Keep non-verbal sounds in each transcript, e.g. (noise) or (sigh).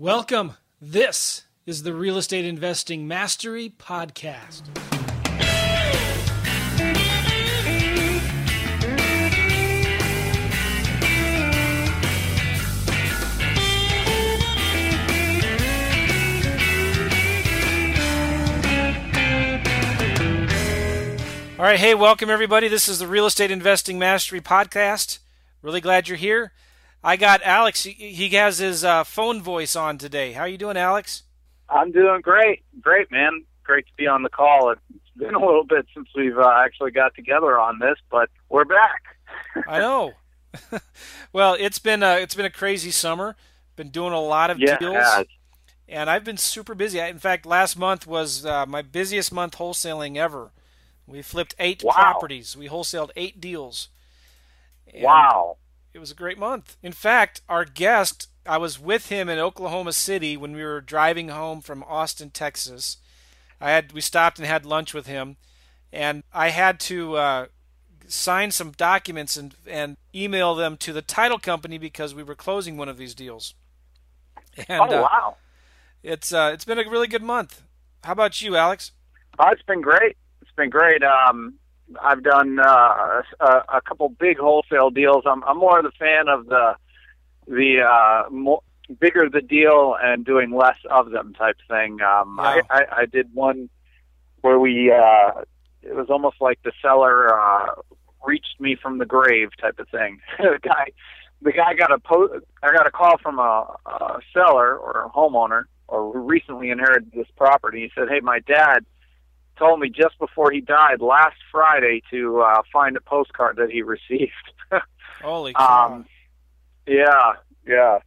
Welcome. This is the Real Estate Investing Mastery Podcast. All right, hey, welcome everybody. This is the Real Estate Investing Mastery Podcast. Really glad you're here. I got Alex. He has his uh, phone voice on today. How you doing, Alex? I'm doing great. Great, man. Great to be on the call. It's been a little bit since we've uh, actually got together on this, but we're back. I know. (laughs) well, it's been a, it's been a crazy summer. Been doing a lot of yeah, deals, and I've been super busy. In fact, last month was uh, my busiest month wholesaling ever. We flipped eight wow. properties. We wholesaled eight deals. And wow it was a great month. In fact, our guest, I was with him in Oklahoma City when we were driving home from Austin, Texas. I had we stopped and had lunch with him, and I had to uh, sign some documents and and email them to the title company because we were closing one of these deals. And, oh wow! Uh, it's uh, it's been a really good month. How about you, Alex? Oh, it's been great. It's been great. Um, I've done uh, a, a couple big wholesale deals. I'm, I'm more of the fan of the the uh, more, bigger the deal and doing less of them type thing. Um, yeah. I, I, I did one where we uh, it was almost like the seller uh, reached me from the grave type of thing. (laughs) the guy the guy got a po- I got a call from a, a seller or a homeowner or who recently inherited this property. He said, "Hey, my dad." Told me just before he died last Friday to uh, find a postcard that he (laughs) received. Holy cow! Um, yeah, yeah.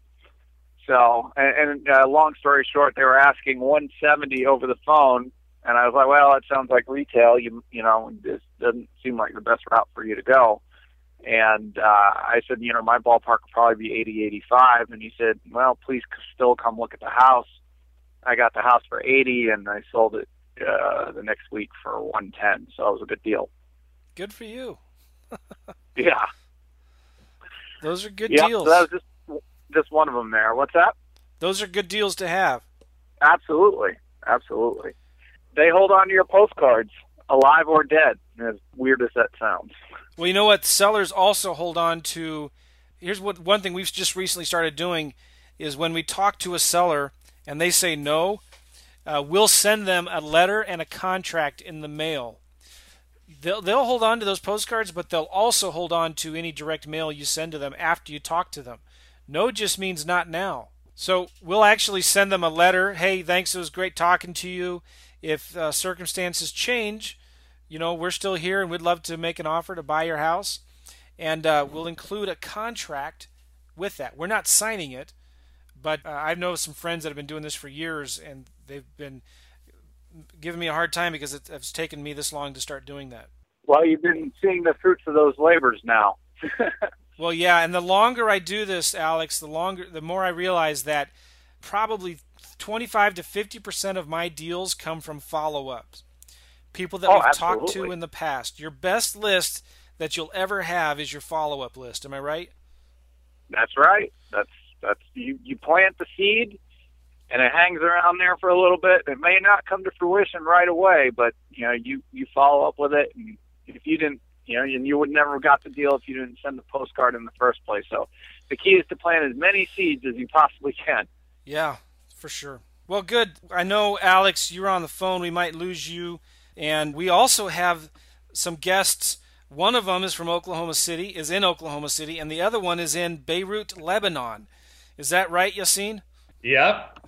So, and, and uh, long story short, they were asking 170 over the phone, and I was like, "Well, that sounds like retail. You, you know, this doesn't seem like the best route for you to go." And uh, I said, "You know, my ballpark would probably be 80, 85." And he said, "Well, please still come look at the house." I got the house for 80, and I sold it uh, the next week for 110. So it was a good deal. Good for you. (laughs) (laughs) yeah. Those are good yep, deals. So that was just just one of them there. What's that? Those are good deals to have. Absolutely, absolutely. They hold on to your postcards, alive or dead. As weird as that sounds. Well, you know what? Sellers also hold on to. Here's what one thing we've just recently started doing is when we talk to a seller and they say no, uh, we'll send them a letter and a contract in the mail. They'll, they'll hold on to those postcards, but they'll also hold on to any direct mail you send to them after you talk to them. No just means not now. So we'll actually send them a letter. Hey, thanks. It was great talking to you. If uh, circumstances change, you know, we're still here and we'd love to make an offer to buy your house. And uh, we'll include a contract with that. We're not signing it, but uh, I know some friends that have been doing this for years, and they've been giving me a hard time because it, it's taken me this long to start doing that. Well, you've been seeing the fruits of those labors now. (laughs) well, yeah, and the longer I do this, Alex, the longer, the more I realize that probably 25 to 50 percent of my deals come from follow-ups. People that oh, we've absolutely. talked to in the past. Your best list that you'll ever have is your follow-up list. Am I right? That's right. That's that's you. You plant the seed, and it hangs around there for a little bit. It may not come to fruition right away, but you know, you you follow up with it. And if you didn't, you know, and you would never have got the deal if you didn't send the postcard in the first place. So, the key is to plant as many seeds as you possibly can. Yeah, for sure. Well, good. I know, Alex, you're on the phone. We might lose you, and we also have some guests. One of them is from Oklahoma City, is in Oklahoma City, and the other one is in Beirut, Lebanon. Is that right, Yassine? Yep.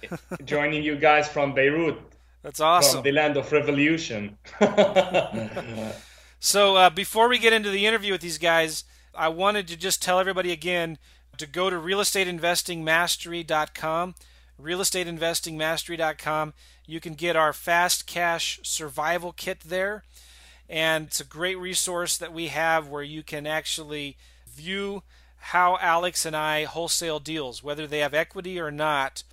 Joining you guys from Beirut. That's awesome. From the land of revolution. (laughs) so, uh, before we get into the interview with these guys, I wanted to just tell everybody again to go to realestateinvestingmastery.com. Realestateinvestingmastery.com. You can get our fast cash survival kit there. And it's a great resource that we have where you can actually view how Alex and I wholesale deals, whether they have equity or not,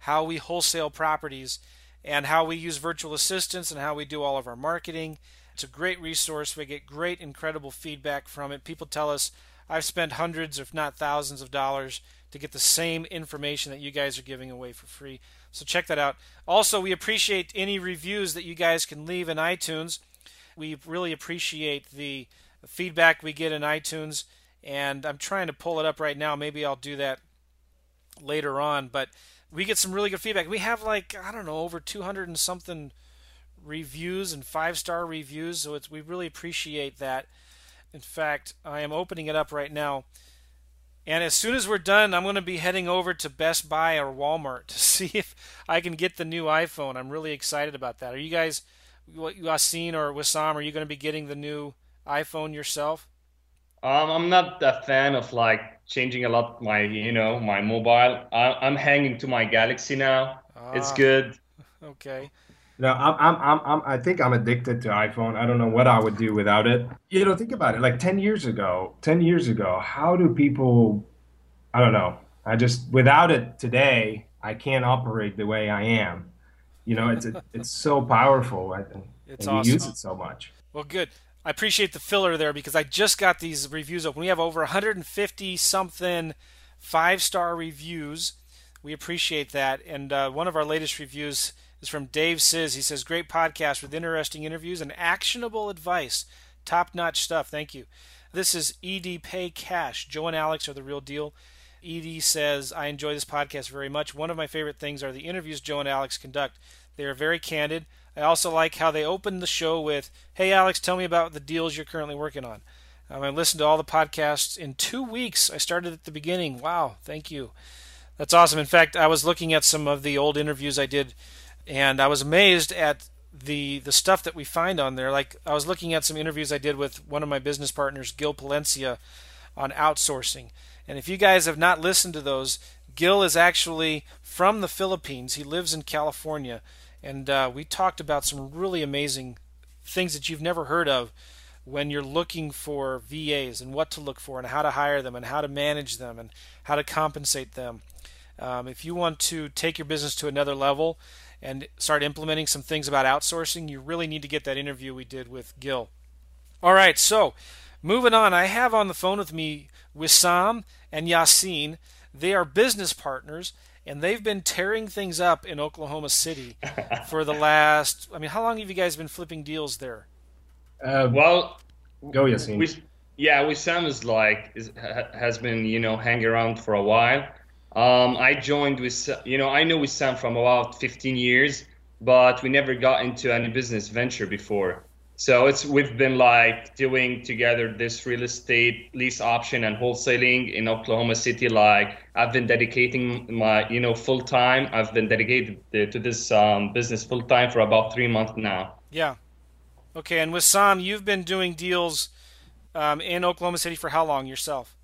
how we wholesale properties, and how we use virtual assistants and how we do all of our marketing. It's a great resource. We get great, incredible feedback from it. People tell us, I've spent hundreds, if not thousands, of dollars to get the same information that you guys are giving away for free. So check that out. Also, we appreciate any reviews that you guys can leave in iTunes. We really appreciate the feedback we get in iTunes, and I'm trying to pull it up right now. Maybe I'll do that later on, but we get some really good feedback. We have like I don't know over 200 and something reviews and five star reviews, so it's we really appreciate that. In fact, I am opening it up right now. And as soon as we're done, I'm going to be heading over to Best Buy or Walmart (laughs) to see if I can get the new iPhone. I'm really excited about that. Are you guys, Yasin or Wissam, are you going to be getting the new iPhone yourself? Um, I'm not a fan of like changing a lot my you know my mobile. I, am hanging to my Galaxy now. Ah, it's good. Okay. No, I'm, I'm, I'm, I'm, I think I'm addicted to iPhone. I don't know what I would do without it. You know, think about it. Like 10 years ago, 10 years ago, how do people, I don't know. I just, without it today, I can't operate the way I am. You know, it's, it's so powerful. I, think. it's and awesome. use it so much. Well, good. I appreciate the filler there because I just got these reviews open. We have over 150 something five star reviews. We appreciate that. And uh, one of our latest reviews is from Dave Says. He says, Great podcast with interesting interviews and actionable advice. Top notch stuff. Thank you. This is ED Pay Cash. Joe and Alex are the real deal. ED says, I enjoy this podcast very much. One of my favorite things are the interviews Joe and Alex conduct. They are very candid. I also like how they open the show with, Hey, Alex, tell me about the deals you're currently working on. Um, I listened to all the podcasts in two weeks. I started at the beginning. Wow, thank you. That's awesome. In fact, I was looking at some of the old interviews I did and I was amazed at the the stuff that we find on there. Like I was looking at some interviews I did with one of my business partners, Gil Palencia, on outsourcing. And if you guys have not listened to those, Gil is actually from the Philippines. He lives in California, and uh, we talked about some really amazing things that you've never heard of when you're looking for VAs and what to look for and how to hire them and how to manage them and how to compensate them. Um, if you want to take your business to another level and start implementing some things about outsourcing, you really need to get that interview we did with Gil. All right, so moving on, I have on the phone with me Wissam and Yassine. They are business partners, and they've been tearing things up in Oklahoma City for the last. I mean, how long have you guys been flipping deals there? Uh, well, go Yasin. We, yeah, Wissam is like is, has been you know hanging around for a while. Um, I joined with, you know, I know Wissam from about 15 years, but we never got into any business venture before. So it's we've been like doing together this real estate lease option and wholesaling in Oklahoma City. Like I've been dedicating my, you know, full time. I've been dedicated to this um, business full time for about three months now. Yeah. Okay, and Wissam, you've been doing deals um, in Oklahoma City for how long yourself?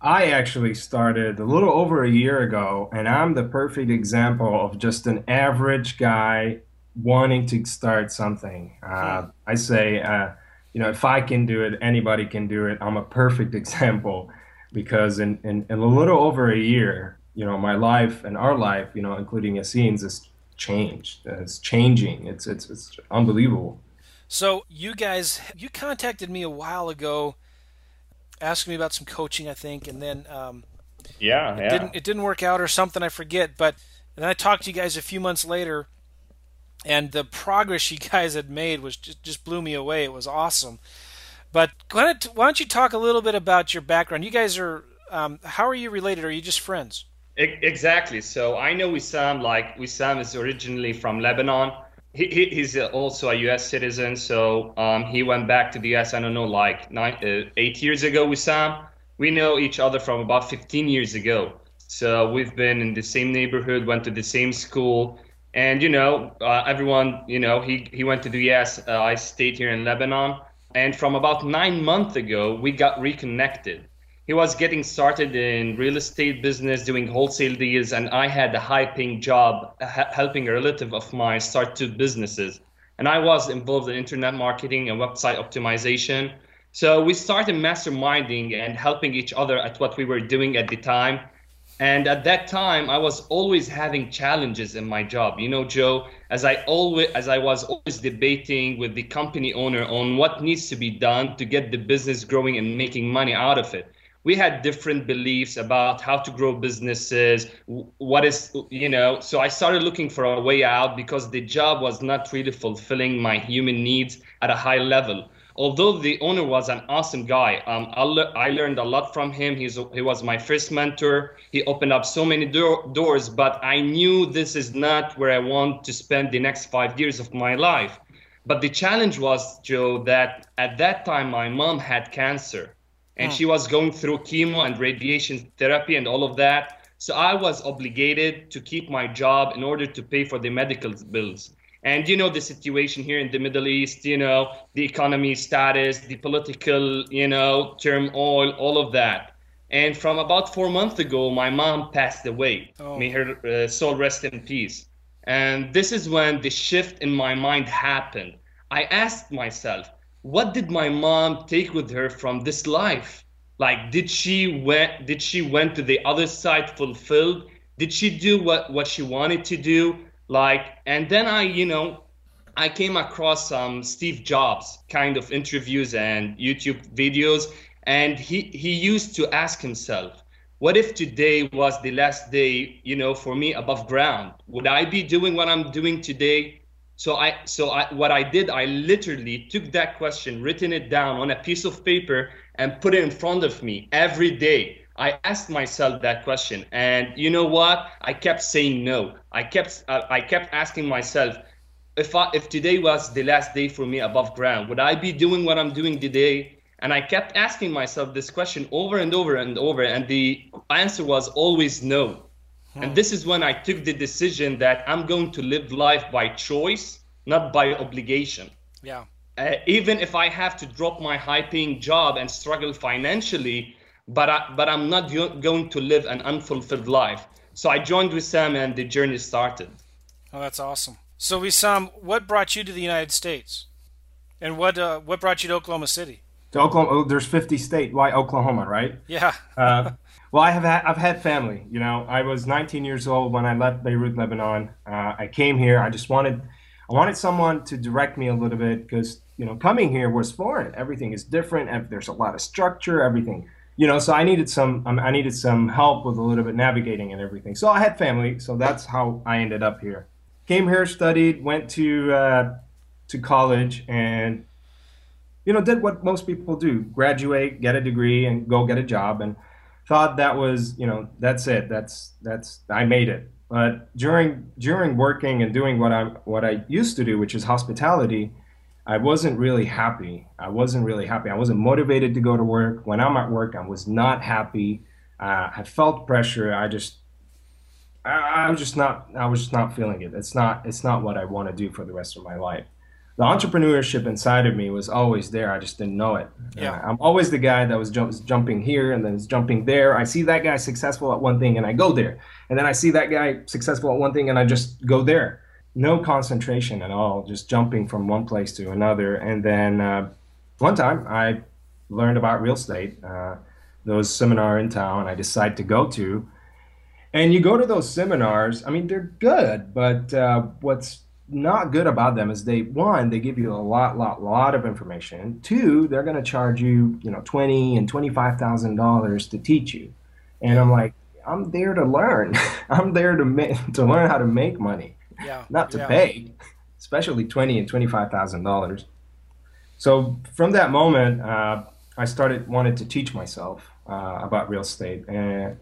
I actually started a little over a year ago, and I'm the perfect example of just an average guy wanting to start something. Uh, I say, uh, you know, if I can do it, anybody can do it. I'm a perfect (laughs) example because in, in, in a little over a year, you know, my life and our life, you know, including Yasin's, has changed. It's changing. It's, it's, it's unbelievable. So you guys, you contacted me a while ago asking me about some coaching, I think, and then um, yeah, it yeah. didn't it didn't work out or something. I forget, but then I talked to you guys a few months later, and the progress you (laughs) guys had made was just just blew me away. It was awesome. But why don't, you talk a little bit about your background? You guys are um, how are you related? Are you just friends? Exactly. So I know Wissam. Like Wissam is originally from Lebanon he, he's also a U.S. citizen, so um, he went back to the U.S. I don't know, like nine, uh, eight years ago Wissam. We know each other from about 15 years ago. So we've been in the same neighborhood, went to the same school, and you know, uh, everyone, you know, he he went to the U.S. Uh, I stayed here in Lebanon, and from about nine months ago, we got reconnected. He was getting started in real estate business doing wholesale deals and i had a high paying job helping a relative of mine start two businesses. And i was involved in internet marketing and website optimization. So we started masterminding and helping each other at what we were doing at the time and at that time i was always having challenges in my job. You know joe as i always as i was always debating with the company owner on what needs to be done to get the business growing and making money out of it. We had different beliefs about how to grow businesses what is you know so i started looking for a way out because the job was not really fulfilling my human needs at a high level although the owner was an awesome guy um, I, le- I, learned a lot from him He's, he was my first mentor he opened up so many do- doors but i knew this is not where i want to spend the next five years of my life but the challenge was joe that at that time my mom had cancer and she was going through chemo and radiation therapy and all of that. So I was obligated to keep my job in order to pay for the medical bills. And you know the situation here in the Middle East, you know, the economy status, the political, you know, turmoil, all of that. And from about four months ago, my mom passed away. Oh. May her uh, soul rest in peace. And this is when the shift in my mind happened. I asked myself, what did my mom take with her from this life like did she went did she went to the other side fulfilled did she do what what she wanted to do like and then i you know i came across some steve jobs kind of interviews and youtube videos and he he used to ask himself what if today was the last day you know for me above ground would i be doing what i'm doing today so I so I what I did I literally took that question, written it down on a piece of paper and put it in front of me every day. I asked myself that question and you know what? I kept saying no. I kept uh, I kept asking myself if I, if today was the last day for me above ground, would I be doing what I'm doing today? And I kept asking myself this question over and over and over and the answer was always no. Hmm. And this is when I took the decision that I'm going to live life by choice, not by obligation. Yeah. Uh, even if I have to drop my high-paying job and struggle financially, but I, but I'm not going to live an unfulfilled life. So I joined Wissam and the journey started. Oh, that's awesome. So Wissam, what brought you to the United States, and what uh, what brought you to Oklahoma City? To Oklahoma, oh, there's 50 state. Why Oklahoma, right? Yeah. uh, (laughs) Well, I have had, I've had family. You know, I was 19 years old when I left Beirut, Lebanon. Uh, I came here. I just wanted I wanted someone to direct me a little bit because you know coming here was foreign. Everything is different. And there's a lot of structure. Everything. You know, so I needed some um, I needed some help with a little bit navigating and everything. So I had family. So that's how I ended up here. Came here, studied, went to uh, to college, and you know did what most people do: graduate, get a degree, and go get a job. And thought that was you know that's it that's that's I made it. But during during working and doing what I what I used to do, which is hospitality, I wasn't really happy. I wasn't really happy. I wasn't motivated to go to work. When I'm at work, I was not happy. Uh, I felt pressure. I just I, I was just not I was just not feeling it. It's not it's not what I want to do for the rest of my life the entrepreneurship inside of me was always there. I just didn't know it. Yeah. Uh, I'm always the guy that was jump, jumping here and then jumping there. I see that guy successful at one thing and I go there. And then I see that guy successful at one thing and I just go there. No concentration at all, just jumping from one place to another. And then uh, one time I learned about real estate. Uh, seminar in town I decided to go to. And you go to those seminars, I mean, they're good, but uh, what's not good about them is they one they give you a lot lot lot of information two they're going to charge you you know 20 and 25 thousand dollars to teach you and i'm like i'm there to learn (laughs) i'm there to make to learn how to make money yeah not to yeah. pay especially 20 and 25 thousand dollars so from that moment uh, i started wanted to teach myself uh, about real estate and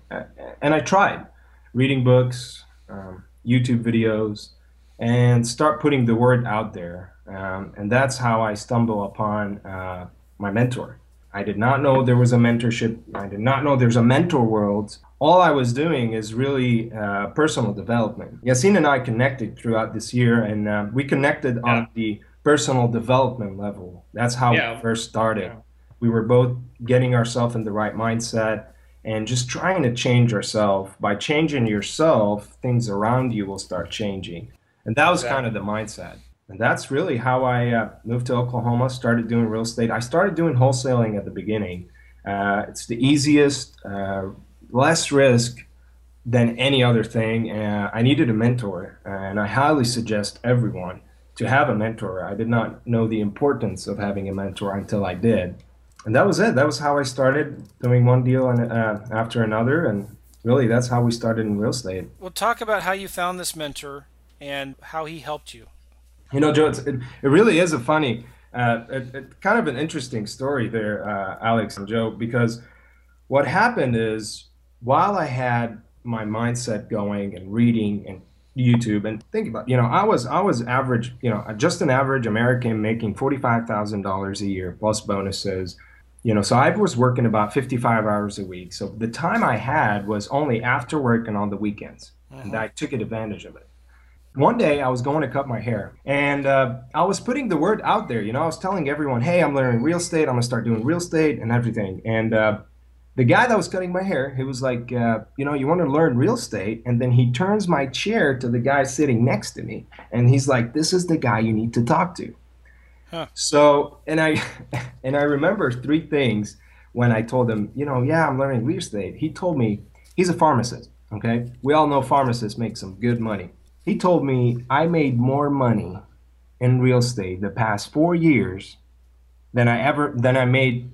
and i tried reading books um, youtube videos and start putting the word out there. Um, and that's how I stumble upon uh, my mentor. I did not know there was a mentorship. I did not know there's a mentor world. All I was doing is really uh, personal development. Yassine and I connected throughout this year, and uh, we connected yeah. on the personal development level. That's how yeah. we first started. Yeah. We were both getting ourselves in the right mindset and just trying to change ourselves. By changing yourself, things around you will start changing. And that was kind of the mindset. And that's really how I uh, moved to Oklahoma, started doing real estate. I started doing wholesaling at the beginning. Uh, it's the easiest, uh, less risk than any other thing. Uh, I needed a mentor, and I highly suggest everyone to have a mentor. I did not know the importance of having a mentor until I did. and that was it. That was how I started doing one deal and uh, after another, and really that's how we started in real estate. Well, talk about how you found this mentor and how he helped you. You know, Joe, it, it really is a funny, uh, it, it, kind of an interesting story there, uh, Alex and Joe, because what happened is while I had my mindset going and reading and YouTube and think about, you know, I was I was average, you know, just an average American making forty five thousand dollars a year plus bonuses you know so i was working about 55 hours a week so the time i had was only after work and on the weekends uh-huh. and i took advantage of it one day i was going to cut my hair and uh, i was putting the word out there you know i was telling everyone hey i'm learning real estate i'm going to start doing real estate and everything and uh, the guy that was cutting my hair he was like uh, you know you want to learn real estate and then he turns my chair to the guy sitting next to me and he's like this is the guy you need to talk to Huh. So, and I, (laughs) and I remember three things when I told him, you know, yeah, I'm learning real estate. He told me he's a pharmacist. Okay, we all know pharmacists make some good money. He told me I made more money in real estate the past four years than I ever than I made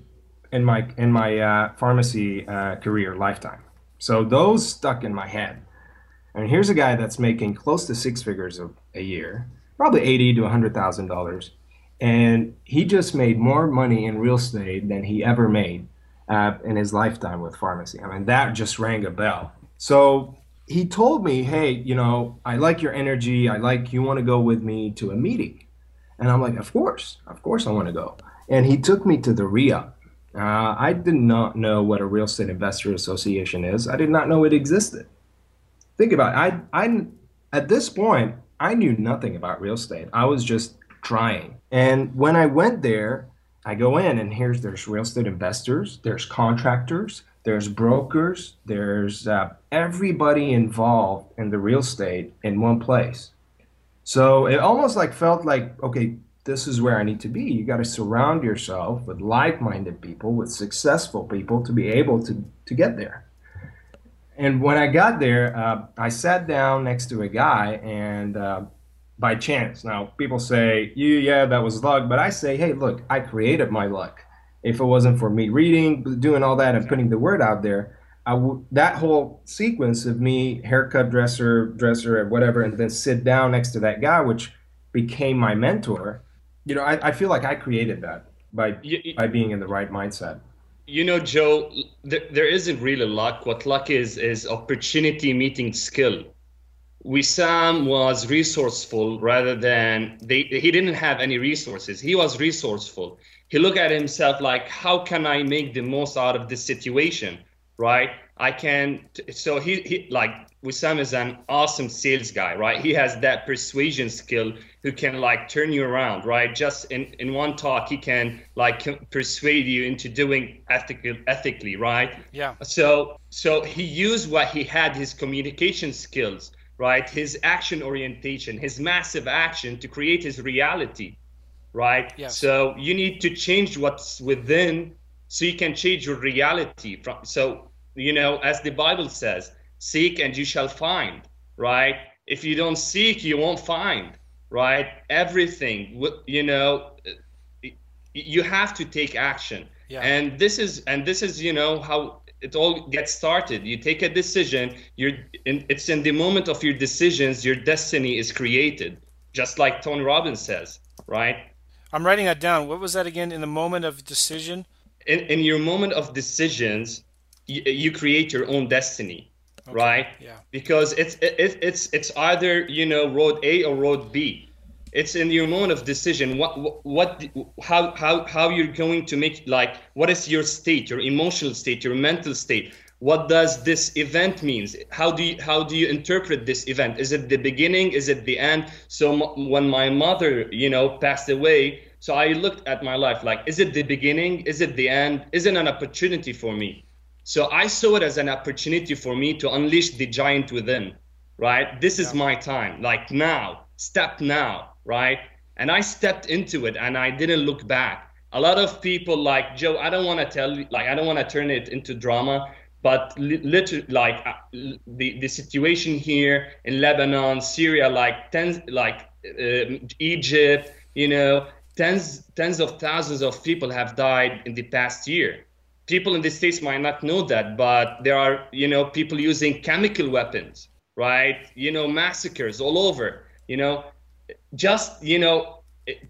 in my in my uh, pharmacy uh, career lifetime. So those stuck in my head. And here's a guy that's making close to six figures a, a year, probably eighty to hundred thousand dollars and he just made more money in real estate than he ever made uh, in his lifetime with pharmacy. I mean, that just rang a bell. So he told me, "Hey, you know, I like your energy. I like you want to go with me to a meeting," and I'm like, "Of course, of course, I want to go." And he took me to the REIA. Uh, I did not know what a real estate investor association is. I did not know it existed. Think about it. I, I, at this point, I knew nothing about real estate. I was just trying. And when I went there, I go in and here's there's real estate investors, there's contractors, there's brokers, there's uh, everybody involved in the real estate in one place. So it almost like felt like okay, this is where I need to be. You got to surround yourself with like-minded people, with successful people to be able to to get there. And when I got there, uh, I sat down next to a guy, and uh, by chance. Now, people say, "You, yeah, that was luck," but I say, "Hey, look, I created my luck. If it wasn't for me reading, doing all that, and putting the word out there, that whole sequence of me haircut, dresser, dresser, whatever, and then sit down next to that guy, which became my mentor. You know, I, I feel like I created that by you, by being in the right mindset." You know, Joe, there, there isn't really luck. What luck is is opportunity meeting skill Wissam was resourceful rather than they, he didn't have any resources. He was resourceful. He looked at himself like, how can I make the most out of this situation, right? I can. So he, he like Wissam is an awesome sales guy, right? He has that persuasion skill who can like turn you around, right? Just in, in one talk, he can like persuade you into doing ethical, ethically, right? Yeah. So so he used what he had, his communication skills right? His action orientation, his massive action to create his reality, right? Yes. So you need to change what's within so you can change your reality. From so you know, as the Bible says, seek and you shall find, right? If you don't seek, you won't find, right? Everything, you know, you have to take action. Yeah. And this is and this is you know how it all gets started. You take a decision. You're in, it's in the moment of your decisions your destiny is created, just like Tony Robbins says, right? I'm writing that down. What was that again? In the moment of decision. In in your moment of decisions, you, you create your own destiny, okay. right? Yeah. Because it's it, it's it's either you know road A or road B. It's in your moment of decision. What what how how how you're going to make like what is your state your emotional state your mental state? What does this event means? How do you how do you interpret this event? Is it the beginning? Is it the end? So m- when my mother you know passed away so i looked at my life like is it the beginning? Is it the end? Is it an opportunity for me so i saw it as an opportunity for me to unleash the giant within right this is my time like now step now right? And I stepped into it and I didn't look back. A lot of people like Joe, I don't want to tell you, like, I don't want to turn it into drama, but literally, like, uh, the, the situation here in Lebanon, Syria, like, tens, like uh, Egypt, you know, tens tens of thousands of people have died in the past year. People in the states might not know that, but there are you know people using chemical weapons, right? You know massacres all over. You know, just you know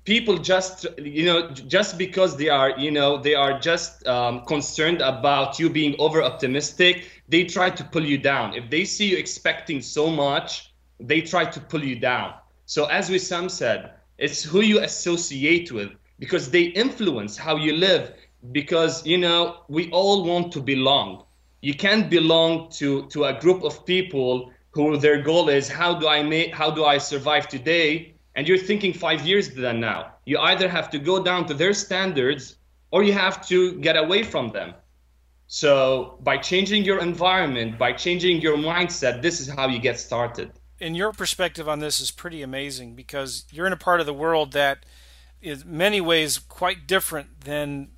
people just you know just because they are you know they are just um, concerned about you being over optimistic they try to pull you down if they see you expecting so much they try to pull you down so as Wissam said it's who you associate with because they influence how you live because you know we all want to belong you can't belong to to a group of people who their goal is how do i make how do i survive today and you're thinking five years than now. You either have to go down to their standards or you have to get away from them. So by changing your environment, by changing your mindset, this is how you get started. And your perspective on this is pretty amazing because you're in a part of the world that is many ways quite different than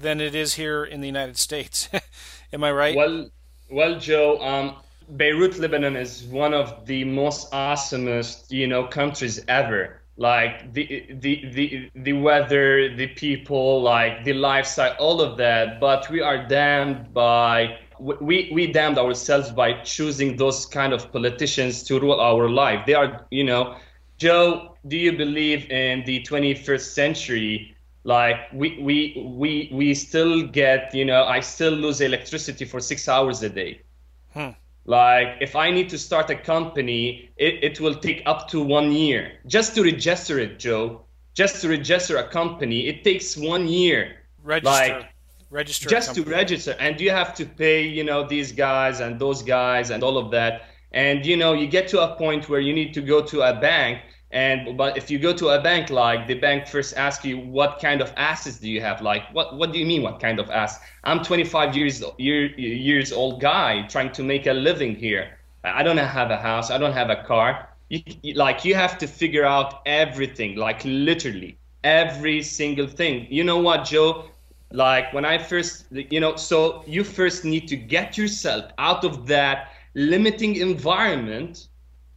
than it is here in the United States. (laughs) Am I right? Well, well, Joe, um, Beirut, Lebanon is one of the most awesomest, you know, countries ever. Like the the the the weather, the people, like the lifestyle, all of that. But we are damned by we we damned ourselves by choosing those kind of politicians to rule our life. They are, you know, Joe. Do you believe in the 21st century? Like we we we we still get, you know, I still lose electricity for six hours a day. Hmm. Like if I need to start a company, it, it will take up to one year just to register it, Joe. Just to register a company, it takes one year. Register. Like, register. Just to register, and you have to pay, you know, these guys and those guys and all of that. And you know, you get to a point where you need to go to a bank and but if you go to a bank, like the bank first asks you what kind of assets do you have? Like what what do you mean what kind of assets? I'm 25 years year, years old guy trying to make a living here. I don't have a house. I don't have a car. You, like you have to figure out everything, like literally every single thing. You know what, Joe? Like when I first, you know, so you first need to get yourself out of that limiting environment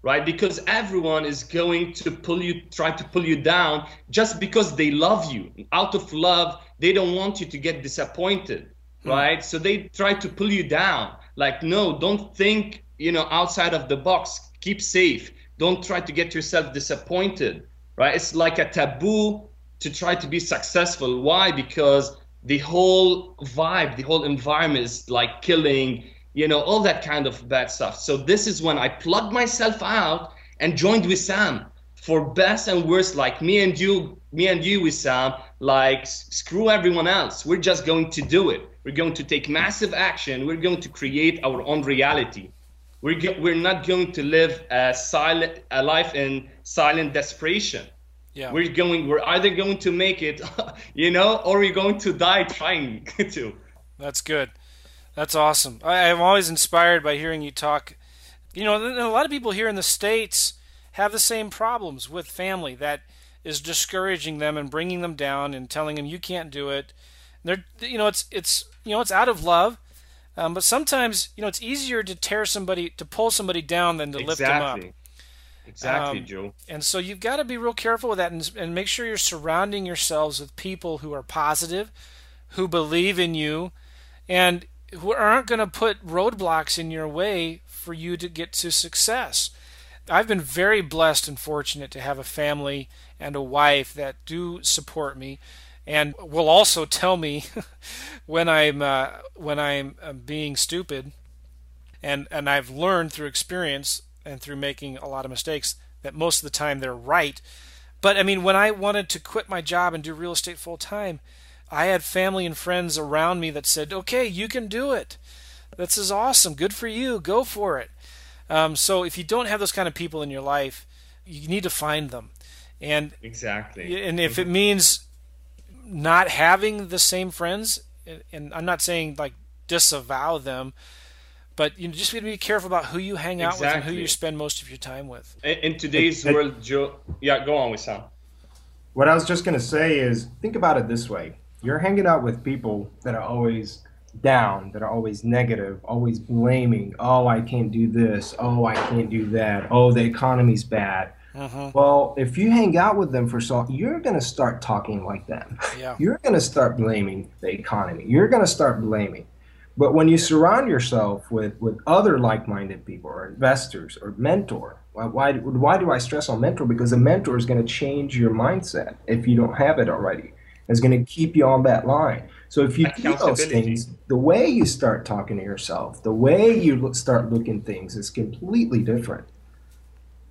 right? Because everyone is going to pull you try to pull you down just because they love you. Out of love they don't want you to get disappointed mm. right? So they try to pull you down. Like no don't think you know outside of the box. Keep safe. Don't try to get yourself disappointed right? It's like a taboo to try to be successful. Why? Because the whole vibe the whole environment is like killing you know, all that kind of bad stuff. So this is when I plugged myself out and joined Wissam for best and worst, like me and you, me and you, Wissam, like screw everyone else. We're just going to do it. We're going to take massive action. We're going to create our own reality. We're, ge- we're not going to live a silent a life in silent desperation. Yeah. We're going. We're either going to make it, (laughs) you know, or we're going to die trying (laughs) to. That's good. That's awesome. I, am always inspired by hearing you talk. You know, a lot of people here in the states have the same problems with family that is discouraging them and bringing them down and telling them you can't do it. They're, you know, it's it's you know it's out of love, um, but sometimes you know it's easier to tear somebody to pull somebody down than to exactly. lift them up. Exactly, um, Joe. And so you've got to be real careful with that and, and make sure you're surrounding yourselves with people who are positive, who believe in you, and who aren't going to put roadblocks in your way for you to get to success. I've been very blessed and fortunate to have a family and a wife that do support me and will also tell me (laughs) when I'm uh, when I'm uh, being stupid and and I've learned through experience and through making a lot of mistakes that most of the time they're right. But I mean when I wanted to quit my job and do real estate full time, I had family and friends around me that said, "Okay, you can do it. This is awesome. Good for you. Go for it." Um, so if you don't have those kind of people in your life, you need to find them. And exactly. And if it means not having the same friends, and I'm not saying like disavow them, but you just need to be careful about who you hang out exactly. with and who you spend most of your time with. In, today's world, Joe, yeah, go on Wissam. What I was just going to say is think about it this way you're hanging out with people that are always down, that are always negative, always blaming, oh, I can't do this, oh, I can't do that, oh, the economy's bad. Uh-huh. Well, if you hang out with them for so you're going to start talking like them. Yeah. (laughs) You're going to start blaming the economy. You're going to start blaming. But when you surround yourself with, with other like-minded people or investors or mentor, why, why, why do I stress on mentor? Because a mentor is going to change your mindset if you don't have it already. It's going to keep you on that line. So if you do those things, the way you start talking to yourself, the way you look, start looking things is completely different.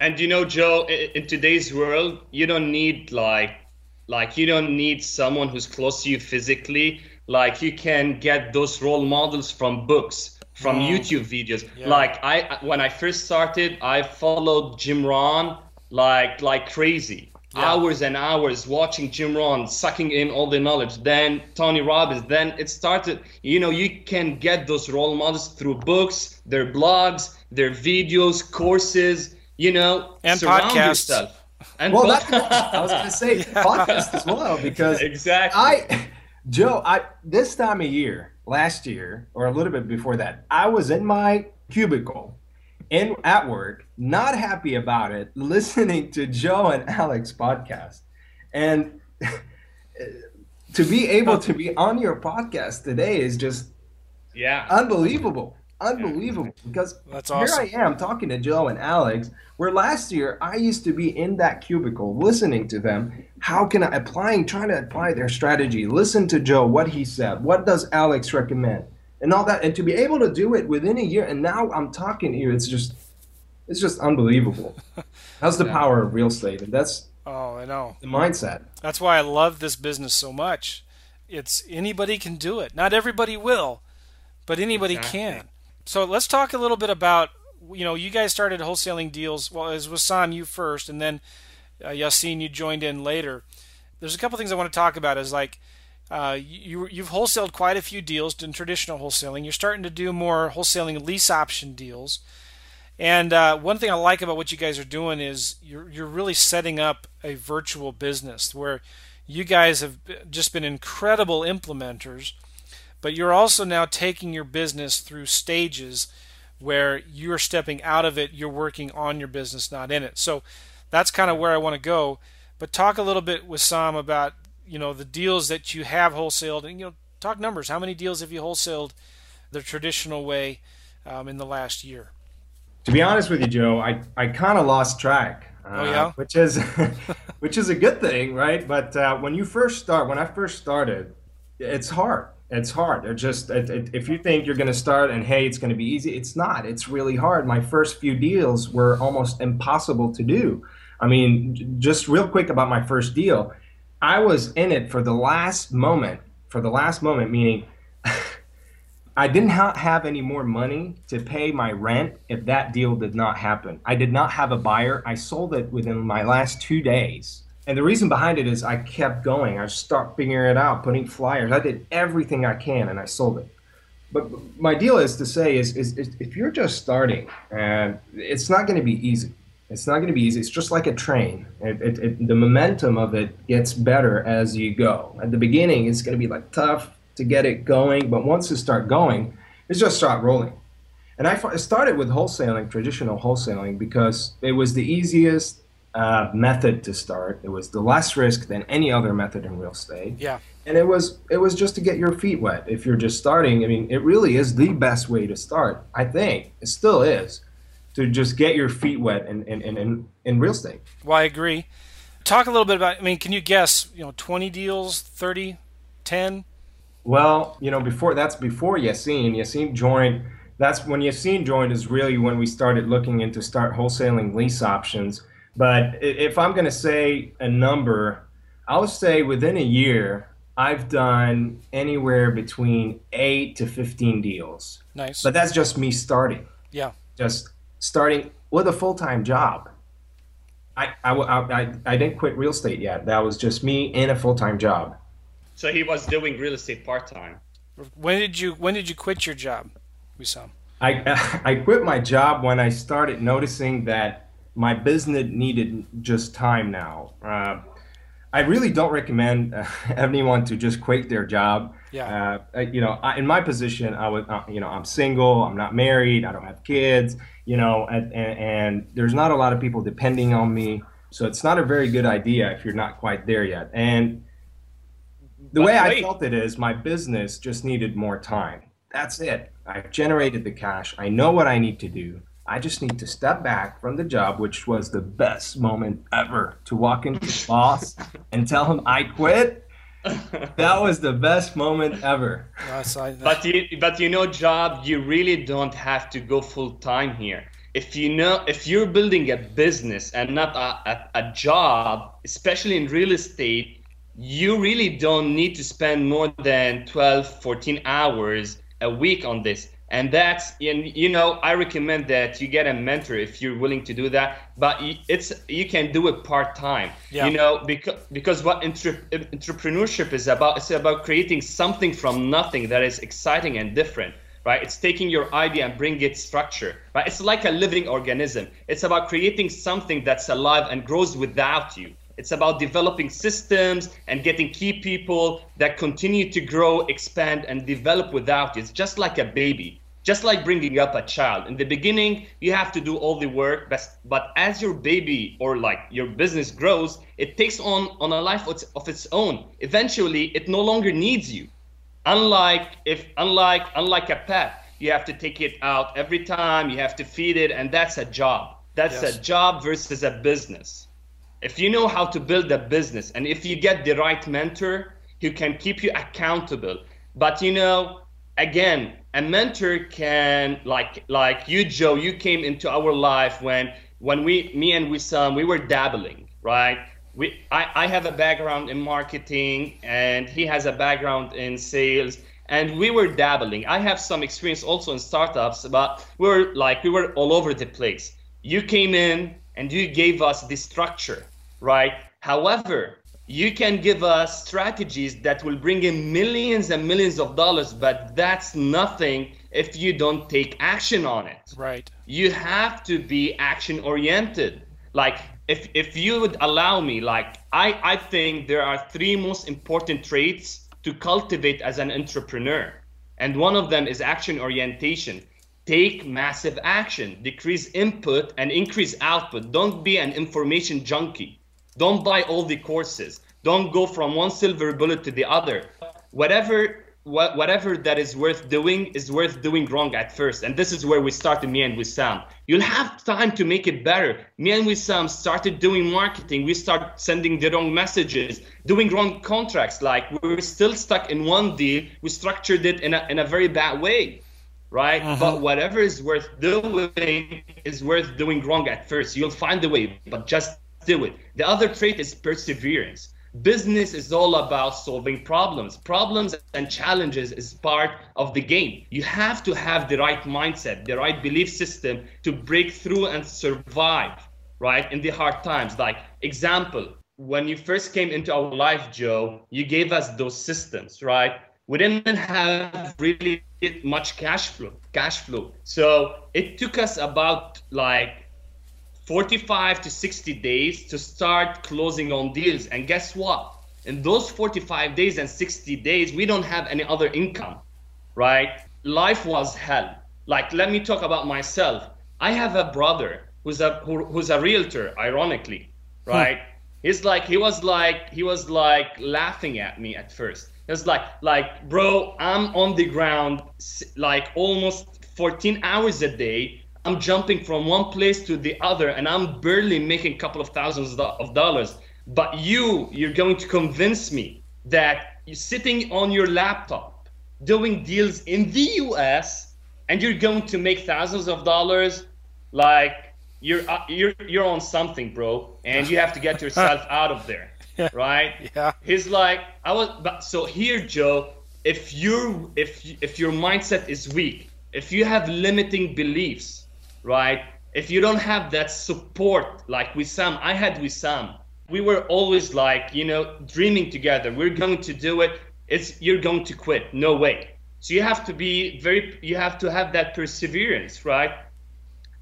And you know, Joe, i- in today's world, you don't need like, like you don't need someone who's close to you physically. Like you can get those role models from books, from Mm. YouTube videos. Yeah. Like I, when I first started, I followed Jim Rohn like like crazy. Yeah. Hours and hours watching Jim Rohn, sucking in all the knowledge. Then Tony Robbins. Then it started. You know, you can get those role models through books, their blogs, their videos, courses. You know, And surround podcasts. yourself. And Well, pod- that's, I was going to say (laughs) podcast as well because (laughs) exactly. I, Joe, I this time of year, last year or a little bit before that, I was in my cubicle, in at work, not happy about it, (laughs) listening to Joe and Alex podcast, and (laughs) to be able to be on your podcast today is just yeah. unbelievable. Unbelievable because That's here. I am talking to Joe and Alex, where last year I used to be in that cubicle listening to them. How can I applying, trying to apply their strategy? Listen to Joe, what he said. What does Alex recommend? And all that, and to be able to do it within a year, and now I'm talking here. It's just, it's just unbelievable. (laughs) That's the power of real estate, and that's Oh, I know. the mindset. That's why I love this business so much. It's anybody can do it. Not everybody will, but anybody Exactly. can. So let's talk a little bit about you know you guys started wholesaling deals. Well, it was Sam you first, and then uh, Yassine you joined in later. There's a couple things I want to talk about. Is like uh, you you've wholesaled quite a few deals in traditional wholesaling. You're starting to do more wholesaling lease option deals. And uh, one thing I like about what you guys are doing is you're you're really setting up a virtual business where you guys have just been incredible implementers, but you're also now taking your business through stages where you're stepping out of it, you're working on your business, not in it. So that's kind of where I want to go. But talk a little bit Wissam about you know the deals that you have wholesaled, and you know talk numbers. How many deals have you wholesaled the traditional way um, in the last year? To be honest with you, Joe, I, I kind of lost track. Uh, Oh, yeah? which is (laughs) which is a good thing, right? But uh, when you first start, when I first started, it's hard. It's hard. It just it, it, if you think you're going to start and hey, it's going to be easy, it's not. It's really hard. My first few deals were almost impossible to do. I mean, j- just real quick about my first deal, I was in it for the last moment. For the last moment, meaning (laughs) I didn't ha- have any more money to pay my rent if that deal did not happen. I did not have a buyer. I sold it within my last two days. And the reason behind it is I kept going. I started figuring it out, putting flyers. I did everything I can and I sold it. But my deal is to say is, is, is if you're just starting, and it's not going to be easy. It's not going to be easy. It's just like a train. It, it, it, the momentum of it gets better as you go. At the beginning, it's going to be like tough to get it going, but once you start going, it's just start rolling. And I started with wholesaling, traditional wholesaling, because it was the easiest uh, method to start. It was the less risk than any other method in real estate Yeah. and it was it was just to get your feet wet if you're just starting i mean it really is the best way to start i think it still is to just get your feet wet in in, in, in, in real estate Well, I agree. Talk a little bit about. I mean, can you guess? You know, 20 deals, 30, 10. well you know before that's before yassine yassine joined that's when yassine joined is really when we started looking into start wholesaling lease options but if i'm going to say a number I'll say within a year i've done anywhere between 8 to 15 deals Nice. but that's just me starting yeah. just starting with a full-time job. I, I, I, I didn't quit real estate yet. That was just me in a full-time job. So he was doing real estate part time. When did you When did you quit your job, Wissam? I, (laughs) I quit my job when I started noticing that my business needed just time now. Uh, I really don't recommend uh, (laughs) anyone to just quit their job. Yeah. Uh, you know, I, in my position, I was, uh, you know, I'm single, I'm not married, I don't have kids, you know, and, and, and there's not a lot of people depending on me. So it's not a very good idea if you're not quite there yet. And the way I felt it is my business just needed more time. That's it. I've generated the cash. I know what I need to do. I just need to step back from the job, which was the best moment ever to walk into the boss and tell him I quit. That was the best moment ever. Yes, I- But you, but you know, job, you really don't have to go full time here. If you know, if you're building a business and not a, a, a job, especially in real estate, you really don't need to spend more than 12, 14 hours a week on this. And that's, and you know, I recommend that you get a mentor if you're willing to do that. But it's you can do it part time. Yeah. You know, because because what entre- entrepreneurship is about, it's about creating something from nothing that is exciting and different. Right? It's taking your idea and bring it structure. Right? It's like a living organism. It's about creating something that's alive and grows without you. It's about developing systems and getting key people that continue to grow, expand, and develop without you. It's just like a baby, just like bringing up a child. In the beginning, you have to do all the work, but, but as your baby or like your business grows, it takes on, on a life of its, of its own. Eventually, it no longer needs you. Unlike if unlike unlike a pet, you have to take it out every time, you have to feed it, and that's a job. That's Yes. a job versus a business if you know how to build a business and if you get the right mentor who can keep you accountable but you know again a mentor can like like you joe you came into our life when when we me and we Wissam we were dabbling right? We I, I have a background in marketing and he has a background in sales and we were dabbling. I have some experience also in startups but we were like we were all over the place. You came in and you gave us the structure right? However, you can give us strategies that will bring in millions and millions of dollars, but that's nothing if you don't take action on it. right. You have to be action oriented. Like if if you would allow me, like I I think there are three most important traits to cultivate as an entrepreneur. And one of them is action orientation. Take massive action, decrease input and increase output. Don't be an information junkie. Don't buy all the courses. Don't go from one silver bullet to the other. Whatever wha- whatever that is worth doing is worth doing wrong at first. And this is where we started me and Wissam. You'll have time to make it better. Me and Wissam started doing marketing. We start sending the wrong messages, doing wrong contracts. Like we're still stuck in one deal. We structured it in a, in a very bad way right? Uh-huh. But whatever is worth doing is worth doing wrong at first. You'll find a way, but just do it. The other trait is perseverance. Business is all about solving problems. Problems and challenges is part of the game. You have to have the right mindset, the right belief system to break through and survive, right? In the hard times. Like, example, when you first came into our life, Joe, you gave us those systems, right? We didn't have really much cash flow, cash flow. So it took us about like 45 to 60 days to start closing on deals. And guess what? In those 45 days and 60 days, we don't have any other income, right? Life was hell. Like, let me talk about myself. I have a brother who's a who, who's a realtor, ironically, hmm. right? He's like he was like he was like laughing at me at first. He was like like bro, I'm on the ground like almost 14 hours a day. I'm jumping from one place to the other, and I'm barely making a couple of thousands of dollars. But you, you're going to convince me that you're sitting on your laptop doing deals in the US and you're going to make thousands of dollars like you're uh, you're you're on something bro and you have to get yourself (laughs) out of there right Yeah. he's like i was but so here joe if you're if if your mindset is weak if you have limiting beliefs right? If you don't have that support like with Wissam i had with Wissam we were always like you know dreaming together. We're going to do it. It's you're going to quit. No way. So you have to be very you have to have that perseverance right?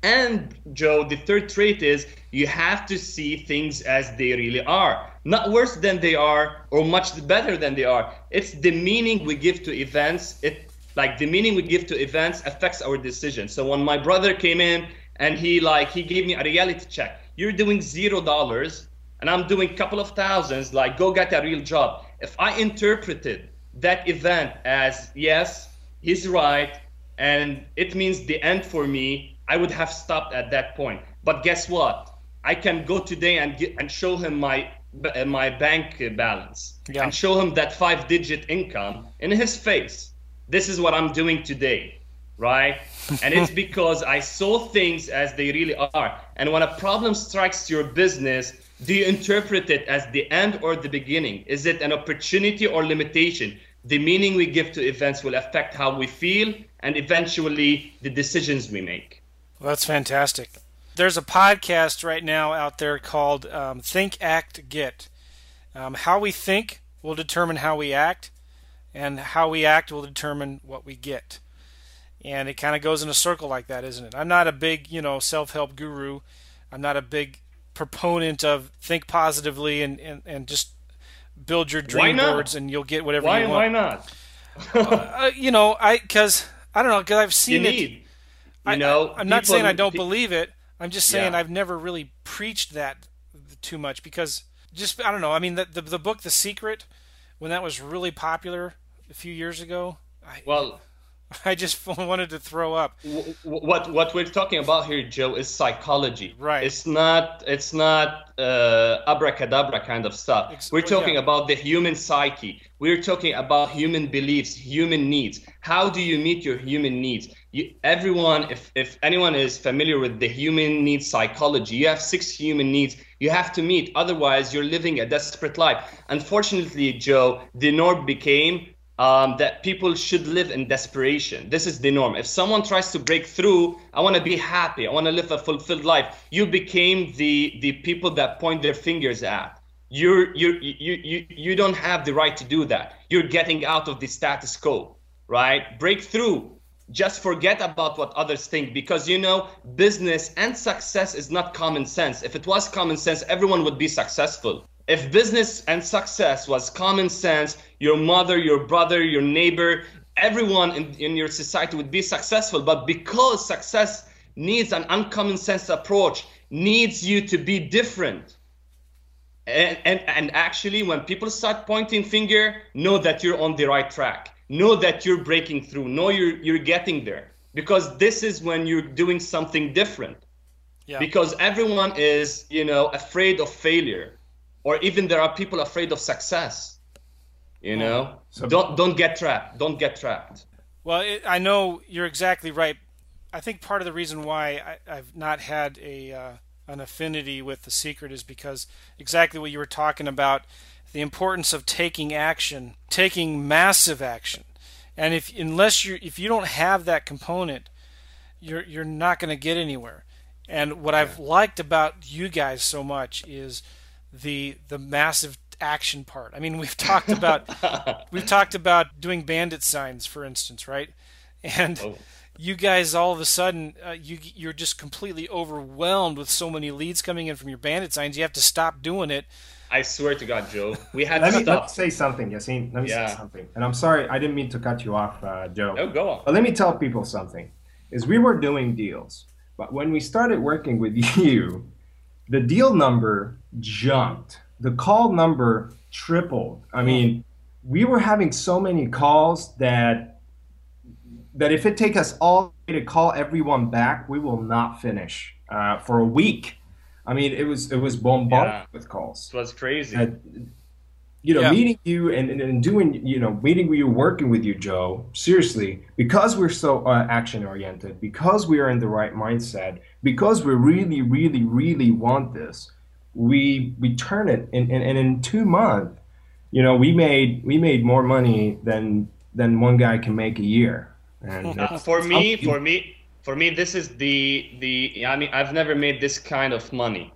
And Joe, the third trait is you have to see things as they really are, not worse than they are or much better than they are. It's the meaning we give to events. It like the meaning we give to events affects our decision. So when my brother came in and he like he gave me a reality check, you're doing zero dollars and I'm doing a couple of thousands, like go get a real job. If I interpreted that event as yes, he's right, and it means the end for me, I would have stopped at that point. But guess what? I can go today and get, and show him my uh, my bank balance yeah. and show him that five digit income in his face. This is what I'm doing today, right? and it's (laughs) because I saw things as they really are. And when a problem strikes your business, do you interpret it as the end or the beginning? Is it an opportunity or limitation? The meaning we give to events will affect how we feel and eventually the decisions we make. Well, that's fantastic. There's a podcast right now out there called um, Think, Act, Get. Um, how we think will determine how we act, and how we act will determine what we get. And it kind of goes in a circle like that, isn't it? I'm not a big, you know, self-help guru. I'm not a big proponent of think positively and, and, and just build your dream boards and you'll get whatever why, you want. Why not? (laughs) uh, you know, I because I don't know because I've seen you it. Need, you know, I, am not saying I don't pe- believe it. I'm just saying yeah. I've never really preached that too much because just I don't know. I mean, the the, the book The Secret when that was really popular a few years ago. I, well, (laughs) I just (laughs) wanted to throw up. What what we're talking about here, Joe, is psychology. Right. It's not it's not uh, abracadabra kind of stuff. We're talking yeah. about the human psyche. We're talking about human beliefs, human needs. How do you meet your human needs? You, everyone, if if anyone is familiar with the human needs psychology, you have six human needs you have to meet. Otherwise, you're living a desperate life. Unfortunately, Joe, the norm became um, that people should live in desperation. This is the norm. If someone tries to break through, I want to be happy. I want to live a fulfilled life. You became the the people that point their fingers at. You're you you you you don't have the right to do that. You're getting out of the status quo, right? Break through. Just forget about what others think because you know business and success is not common sense. If it was common sense, everyone would be successful if business and success was common sense, your mother, your brother, your neighbor, everyone in, in your society would be successful. But because success needs an uncommon sense approach, needs you to be different. And, and, and actually, when people start pointing finger, know that you're on the right track. Know that you're breaking through. Know you're, you're getting there. Because this is when you're doing something different. Yeah. Because everyone is, you know, afraid of failure or even there are people afraid of success you know? So, don't don't get trapped don't get trapped. Well it, i know you're exactly right. I think part of the reason why I, have not had a uh, an affinity with the secret is because exactly what you were talking about the importance of taking action taking massive action. And if unless you if you don't have that component you're you're not going to get anywhere. And what I've liked about you guys so much is the the massive action part. I mean, we've talked about (laughs) we've talked about doing bandit signs, for instance, right? And oh. you guys all of a sudden uh, you you're just completely overwhelmed with so many leads coming in from your bandit signs. You have to stop doing it. I swear to God, Joe, we had let to me, stop. Let me say something, Yassine. Let me yeah. say something. And I'm sorry, I didn't mean to cut you off, uh, Joe. No, go on. But let me tell people something. Is we were doing deals, but when we started working with (laughs) you, the deal number jumped. The call number tripled. I mean, we were having so many calls that that if it take us all to call everyone back, we will not finish uh, for a week. I mean, it was it was bombarded yeah. with calls. It was crazy. Uh, you know, yeah. meeting you and, and, and, doing, you know, meeting with you, working with you, Joe, seriously, because we're so uh, action oriented, because we are in the right mindset, because we really, really, really want this, we we turn it and, and, and in two months you know we made we made more money than than one guy can make a year. And (laughs) for me for me for me this is the the i mean i've never made this kind of money.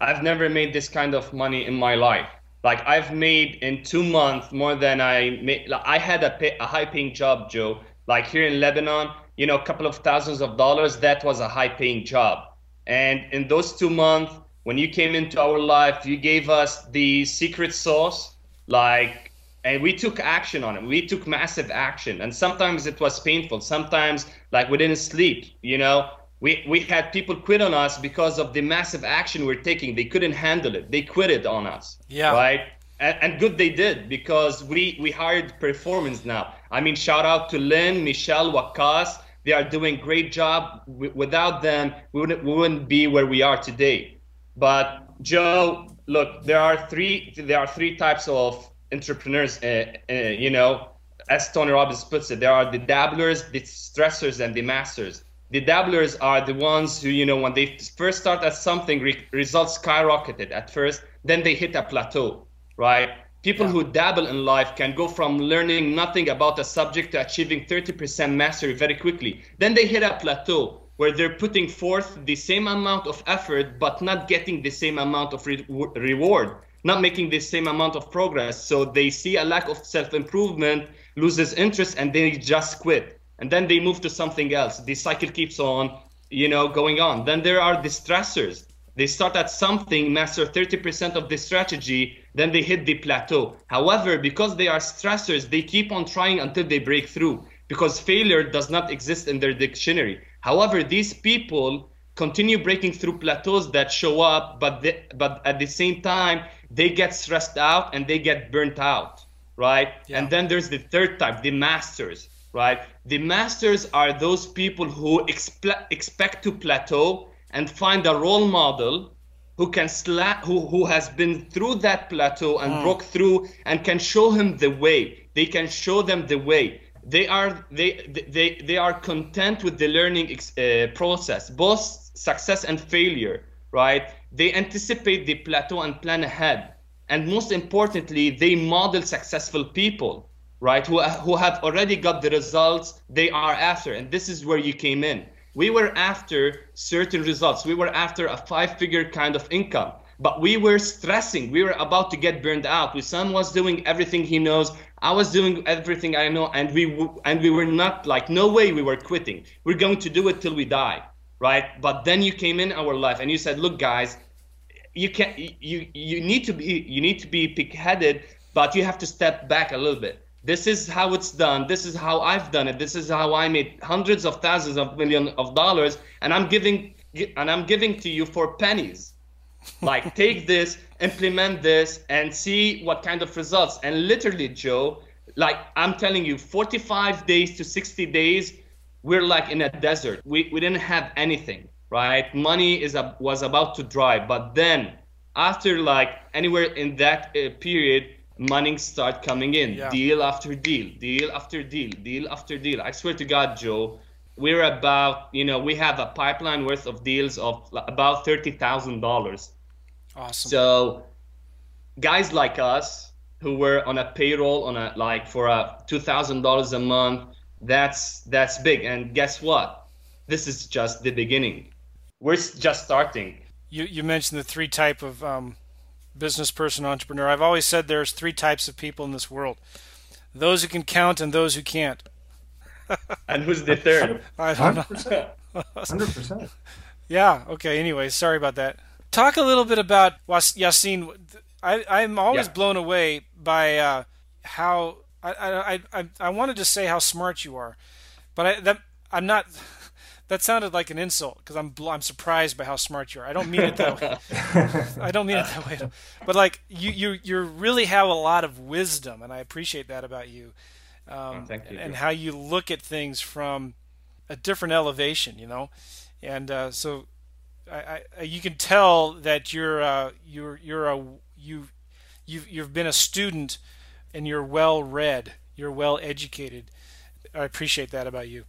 I've never made this kind of money in my life like i've made in two months more than i made like, i had a, pay, a high paying job joe like here in lebanon you know a couple of thousands of dollars that was a high paying job and in those two months when you came into our life, you gave us the secret sauce, like, and we took action on it. We took massive action, and sometimes it was painful. Sometimes, like, we didn't sleep. You know, We, we had people quit on us because of the massive action we're taking. They couldn't handle it. They quit it on us. Yeah. Right. And, and good they did because we we hired performance now. I mean, shout out to Lynn, Michelle, Wakas. They are doing great job. Without them, we wouldn't we wouldn't be where we are today. But Joe, look, there are three there are three types of entrepreneurs. Uh, uh, you know, as Tony Robbins puts it, there are the dabblers, the stressors, and the masters. The dabblers are the ones who, you know, when they first start at something, re- results skyrocketed at first, then they hit a plateau, right? People Yeah. who dabble in life can go from learning nothing about a subject to achieving 30% mastery very quickly. Then they hit a plateau where they're putting forth the same amount of effort, but not getting the same amount of re- reward, not making the same amount of progress. So they see a lack of self improvement, loses interest, and they just quit. And then they move to something else. The cycle keeps on, you know, going on. Then there are the stressors. They start at something, master 30% of the strategy, then they hit the plateau. However, because they are stressors, they keep on trying until they break through because failure does not exist in their dictionary. However, these people continue breaking through plateaus that show up, but they, but at the same time, they get stressed out and they get burnt out, right? Yeah. And then there's the third type, the masters, right? The masters are those people who expe- expect to plateau and find a role model who can slap who, who has been through that plateau and broke through and can show him the way. They can show them the way. They are they they they are content with the learning ex- uh, process both success and failure right? They anticipate the plateau and plan ahead. And most importantly they model successful people right who, who have already got the results they are after. And this is where you came in. We were after certain results. We were after a five figure kind of income. But we were stressing. We were about to get burned out. Wissam was doing everything he knows. I was doing everything i know. And we w- and we were not like no way we were quitting. We're going to do it till we die right? But then you came in our life and you said look guys you can you you need to be you need to be pig-headed but you have to step back a little bit this is how it's done. This is how i've done it. This is how i made hundreds of thousands of millions of dollars and i'm giving and i'm giving to you for pennies. Like (laughs) take this implement this and see what kind of results. And literally joe like i'm telling you 45 days to 60 days we're like in a desert. We, we didn't have anything right? Money is a, was about to dry. But then after like anywhere in that uh, period money start coming in. Yeah. deal after deal deal after deal deal after deal. I swear to god joe we're about you know we have a pipeline worth of deals of about $30000 Awesome. so guys like us who were on a payroll on a like for a $2000 a month that's that's big. And guess what? This is just the beginning. We're just starting. You you mentioned the three type of um, business person entrepreneur. I've always said there's three types of people in this world: those who can count and those who can't. (laughs) and who's the third (laughs) I don't 100%. 100%. (laughs) Yeah. Okay. Anyway, sorry about that. Talk a little bit about Was- Yassine. I, I'm always Yeah. blown away by uh, how I, I, I, I wanted to say how smart you are, but I, that I'm not. That sounded like an insult because I'm I'm surprised by how smart you are. I don't mean it that way. (laughs) I don't mean it that way. But like you you you really have a lot of wisdom, and I appreciate that about you. Um, Oh, thank you, and Joe. how you look at things from a different elevation, you know, and uh, so I, I, you can tell that you're uh, you're you're a you you've you've been a student and you're well read, you're well educated. I appreciate that about you.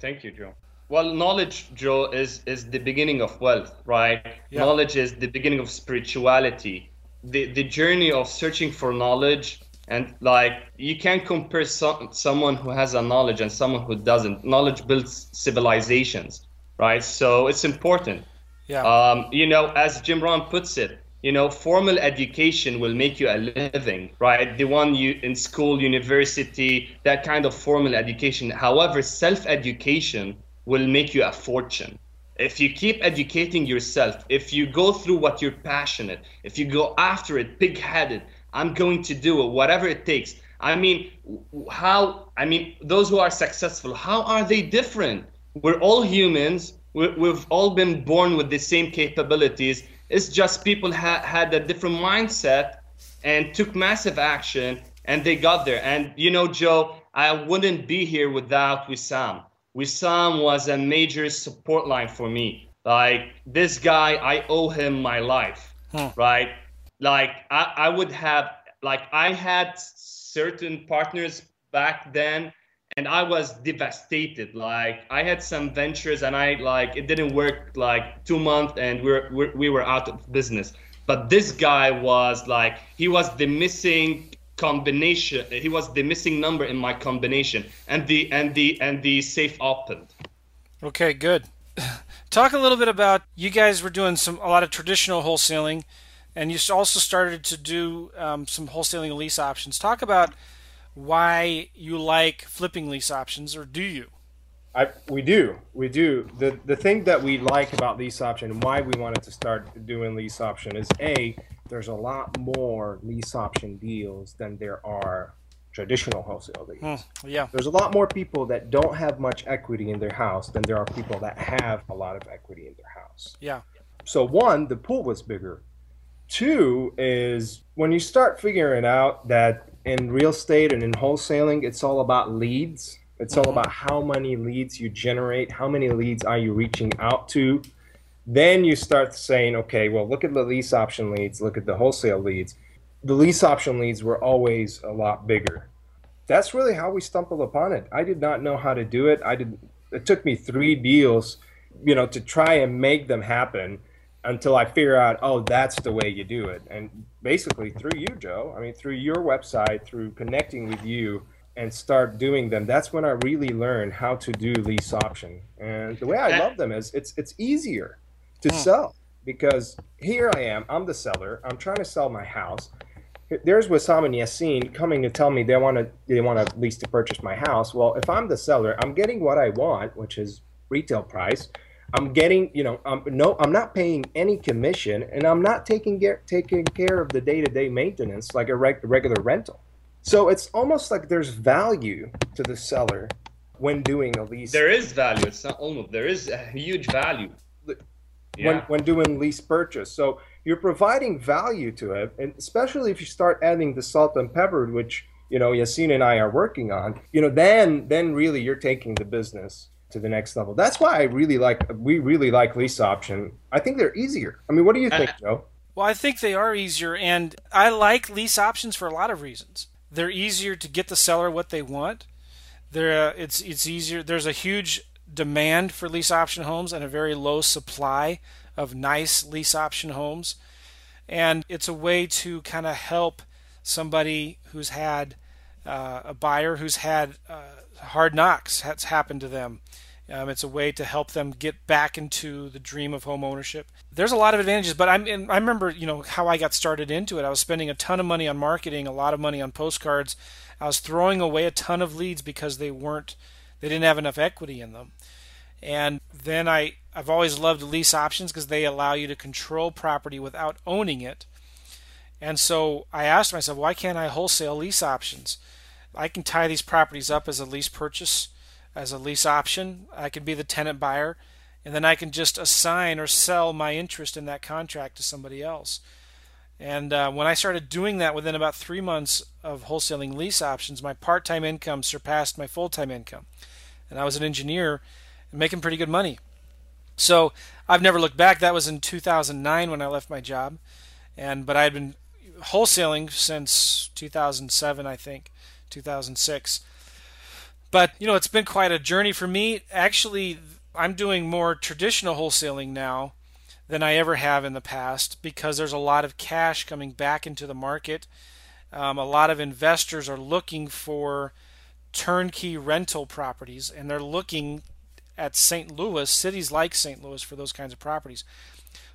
Thank you, Joe. Well, knowledge, Joe, is is the beginning of wealth, right? Yeah. Knowledge is the beginning of spirituality. The the journey of searching for knowledge and like you can't compare some, someone who has a knowledge and someone who doesn't. Knowledge builds civilizations, right? So it's important. Yeah. Um, you know, as Jim Rohn puts it, you know, formal education will make you a living, right? The one you in school, university, that kind of formal education. However, self-education will make you a fortune. If you keep educating yourself, if you go through what you're passionate, if you go after it, big-headed, I'm going to do it, whatever it takes. I mean, how? I mean, those who are successful, how are they different? We're all humans. we, we've all been born with the same capabilities. It's just people ha- had a different mindset and took massive action and they got there. And you know, Joe, I wouldn't be here without Wissam. Wissam was a major support line for me. Like this guy, I owe him my life, huh. right? Like I, I would have, like I had certain partners back then and I was devastated. Like I had some ventures and I like it didn't work like two months and we're, we're we were out of business. But this guy was like he was the missing combination. He was the missing number in my combination, and the and the and the safe opened. Okay, good. (laughs) Talk a little bit about you guys were doing some a lot of traditional wholesaling, and you also started to do um, some wholesaling lease options. Talk about why you like flipping lease options, or do you? I, we do, we do. the The thing that we like about lease option and why we wanted to start doing lease option is a there's a lot more lease option deals than there are traditional wholesale deals. Hmm, yeah. There's a lot more people that don't have much equity in their house than there are people that have a lot of equity in their house. Yeah. So one, the pool was bigger. Two is when you start figuring out that in real estate and in wholesaling, it's all about leads. It's all mm-hmm. about how many leads you generate, how many leads are you reaching out to. Then you start saying, okay, well, look at the lease option leads, look at the wholesale leads. The lease option leads were always a lot bigger. That's really how we stumbled upon it. I did not know how to do it. I did. It took me three deals, you know, to try and make them happen until I figure out, oh, that's the way you do it. And basically through you, Joe. I mean, through your website, through connecting with you, and start doing them. That's when I really learned how to do lease option. And the way I love them is it's it's easier to hmm. sell because here I am, I'm the seller, I'm trying to sell my house. There's Wissam and Yassine coming to tell me they want to they want to lease to purchase my house. Well, if I'm the seller, I'm getting what I want, which is retail price. I'm getting, you know, I'm no, I'm not paying any commission, and I'm not taking care taking care of the day to day maintenance like a reg, regular rental. So it's almost like there's value to the seller when doing a lease. There is value. It's not almost there is a huge value yeah. when, when doing lease purchase. So you're providing value to it, and especially if you start adding the salt and pepper, which you know Yassine and I are working on. You know, then then really you're taking the business to the next level. That's why I really like we really like lease option. I think they're easier. I mean, what do you think, Joe? Well, I think they are easier, and I like lease options for a lot of reasons. They're easier to get the seller what they want. They're uh, it's it's easier. There's a huge demand for lease option homes and a very low supply of nice lease option homes. And it's a way to kind of help somebody who's had uh, a buyer who's had uh, hard knocks that's happened to them. Um, it's a way to help them get back into the dream of home ownership. There's a lot of advantages, but I'm, I remember, you know, how I got started into it. I was spending a ton of money on marketing, a lot of money on postcards. I was throwing away a ton of leads because they weren't, they didn't have enough equity in them. And then I, I've always loved lease options because they allow you to control property without owning it. And so I asked myself, why can't I wholesale lease options? I can tie these properties up as a lease purchase, as a lease option. I can be the tenant buyer, and then I can just assign or sell my interest in that contract to somebody else. And uh, when I started doing that within about three months of wholesaling lease options, my part time income surpassed my full time income. And I was an engineer making pretty good money. So I've never looked back. That was in 2009 when I left my job, and but I had been wholesaling since 2007, I think, 2006. But you know, it's been quite a journey for me. Actually, I'm doing more traditional wholesaling now than I ever have in the past because there's a lot of cash coming back into the market. Um, a lot of investors are looking for turnkey rental properties and they're looking at St. Louis, cities like St. Louis, for those kinds of properties.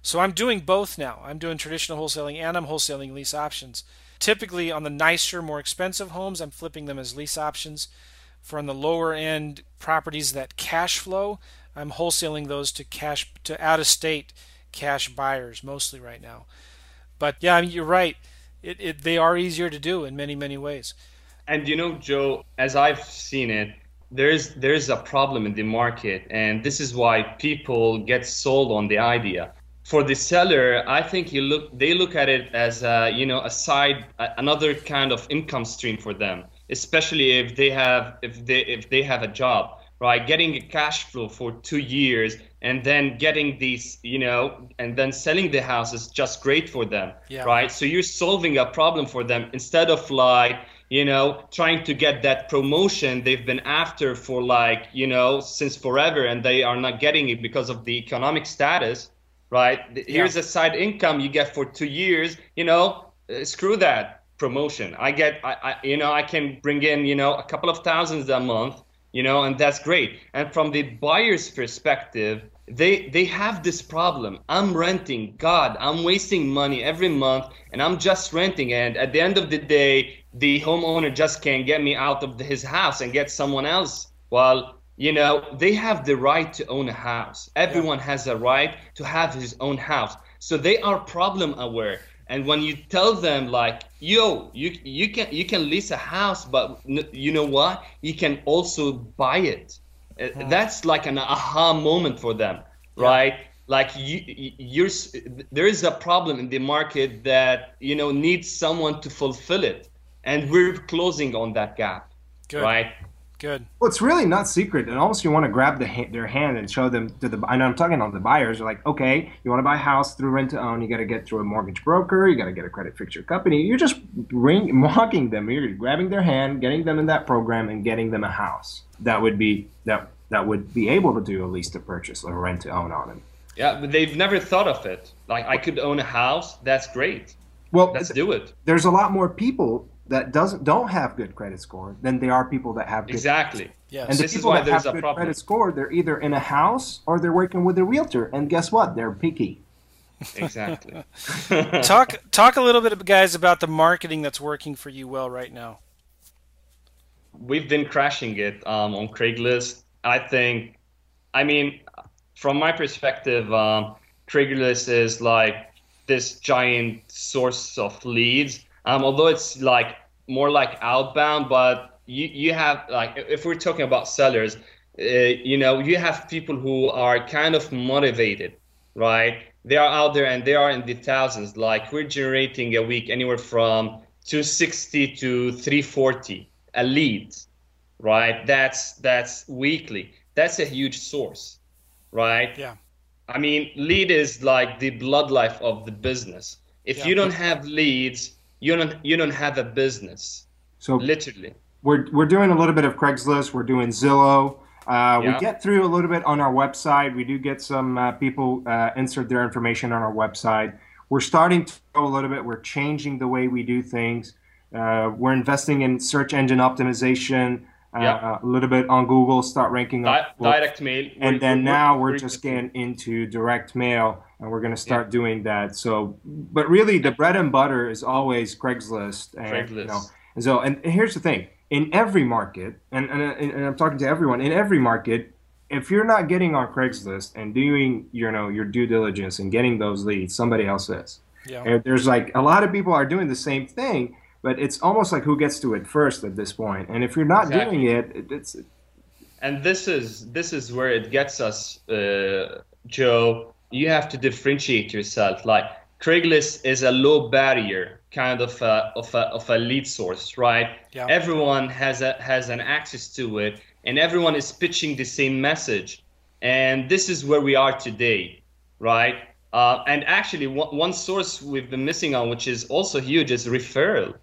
So I'm doing both now. I'm doing traditional wholesaling and I'm wholesaling lease options. Typically, on the nicer, more expensive homes, I'm flipping them as lease options. For on the lower end properties that cash flow, I'm wholesaling those to cash to out of state cash buyers mostly right now. But yeah, I mean, you're right. It, it, they are easier to do in many many ways. And you know, Joe, as I've seen it, there's there's a problem in the market, and this is why people get sold on the idea. For the seller, I think you look they look at it as a, you know a side another kind of income stream for them, especially if they have if they if they have a job, right? Getting a cash flow for two years and then getting these you know and then selling the house is just great for them, Yeah. right? So you're solving a problem for them instead of like you know, trying to get that promotion they've been after for like, you know, since forever and they are not getting it because of the economic status, right? Here's a side income you get for two years, you know, uh, screw that promotion. I get, I, I, you know, I can bring in, you know, a couple of thousands a month, you know, and that's great. And from the buyer's perspective, they they have this problem. I'm renting god i'm wasting money every month and i'm just renting and at the end of the day the homeowner just can't get me out of his house and get someone else. Well you know they have the right to own a house. Everyone has a right to have his own house. So they are problem aware. And when you tell them like yo you you can you can lease a house but you know what? You can also buy it uh, that's like an aha moment for them right like you you're there is a problem in the market that you know needs someone to fulfill it and we're closing on that gap Good. right Good. Well, it's really not secret, and almost you want to grab the ha- their hand and show them to the. I know I'm talking on the buyers. Are like, okay, you want to buy a house through rent to own, you got to get through a mortgage broker, you got to get a credit fixture company. You're just ring, walking them. You're grabbing their hand, getting them in that program, and getting them a house that would be that that would be able to do a lease to purchase or rent to own on it. Yeah, but they've never thought of it. Like I could own a house. That's great. Well, Let's do it. There's a lot more people that doesn't don't have good credit score than there are people that have good exactly. Yes. And the This is people why that have a good problem. credit score, they're either in a house or they're working with a realtor. And guess what? They're picky. Exactly. (laughs) talk talk a little bit, guys, about the marketing that's working for you well right now. We've been crashing it um, on Craigslist. I think, I mean, from my perspective, um, Craigslist is like this giant source of leads. Um, although it's like more like outbound, but you, you have like if we're talking about sellers, uh, you know, you have people who are kind of motivated, right? They are out there and they are in the thousands. Like we're generating a week anywhere from 260 to 340 a lead, right? That's that's weekly. That's a huge source, right? Yeah. I mean, lead is like the blood life of the business. If Yeah. you don't have leads, you don't you don't have a business. So Literally. we're, we're doing a little bit of Craigslist. We're doing Zillow. Uh, We get through a little bit on our website. We do get some uh, people uh, insert their information on our website. We're starting to go a little bit. We're changing the way we do things. Uh, we're investing in search engine optimization. Uh, Yeah. A little bit on Google. Start ranking Di- up. Direct mail. and We're- then we're- now we're we're- just getting into direct mail and we're going to start doing that so but really the bread and butter is always craigslist and you Craigslist. know and so and here's the thing in every market and, and, and i'm talking to everyone in every market if you're not getting on craigslist and doing you know your due diligence and getting those leads somebody else is Yeah. and there's like a lot of people are doing the same thing but it's almost like who gets to it first at this point. And if you're not Exactly. doing it it- it's and this is this is where it gets us uh, joe. You have to differentiate yourself. Like craigslist is a low barrier kind of a, of a, of a lead source right? Yeah. everyone has a has an access to it and everyone is pitching the same message. And this is where we are today right? Uh, and actually one, one source we've been missing on which is also huge is referral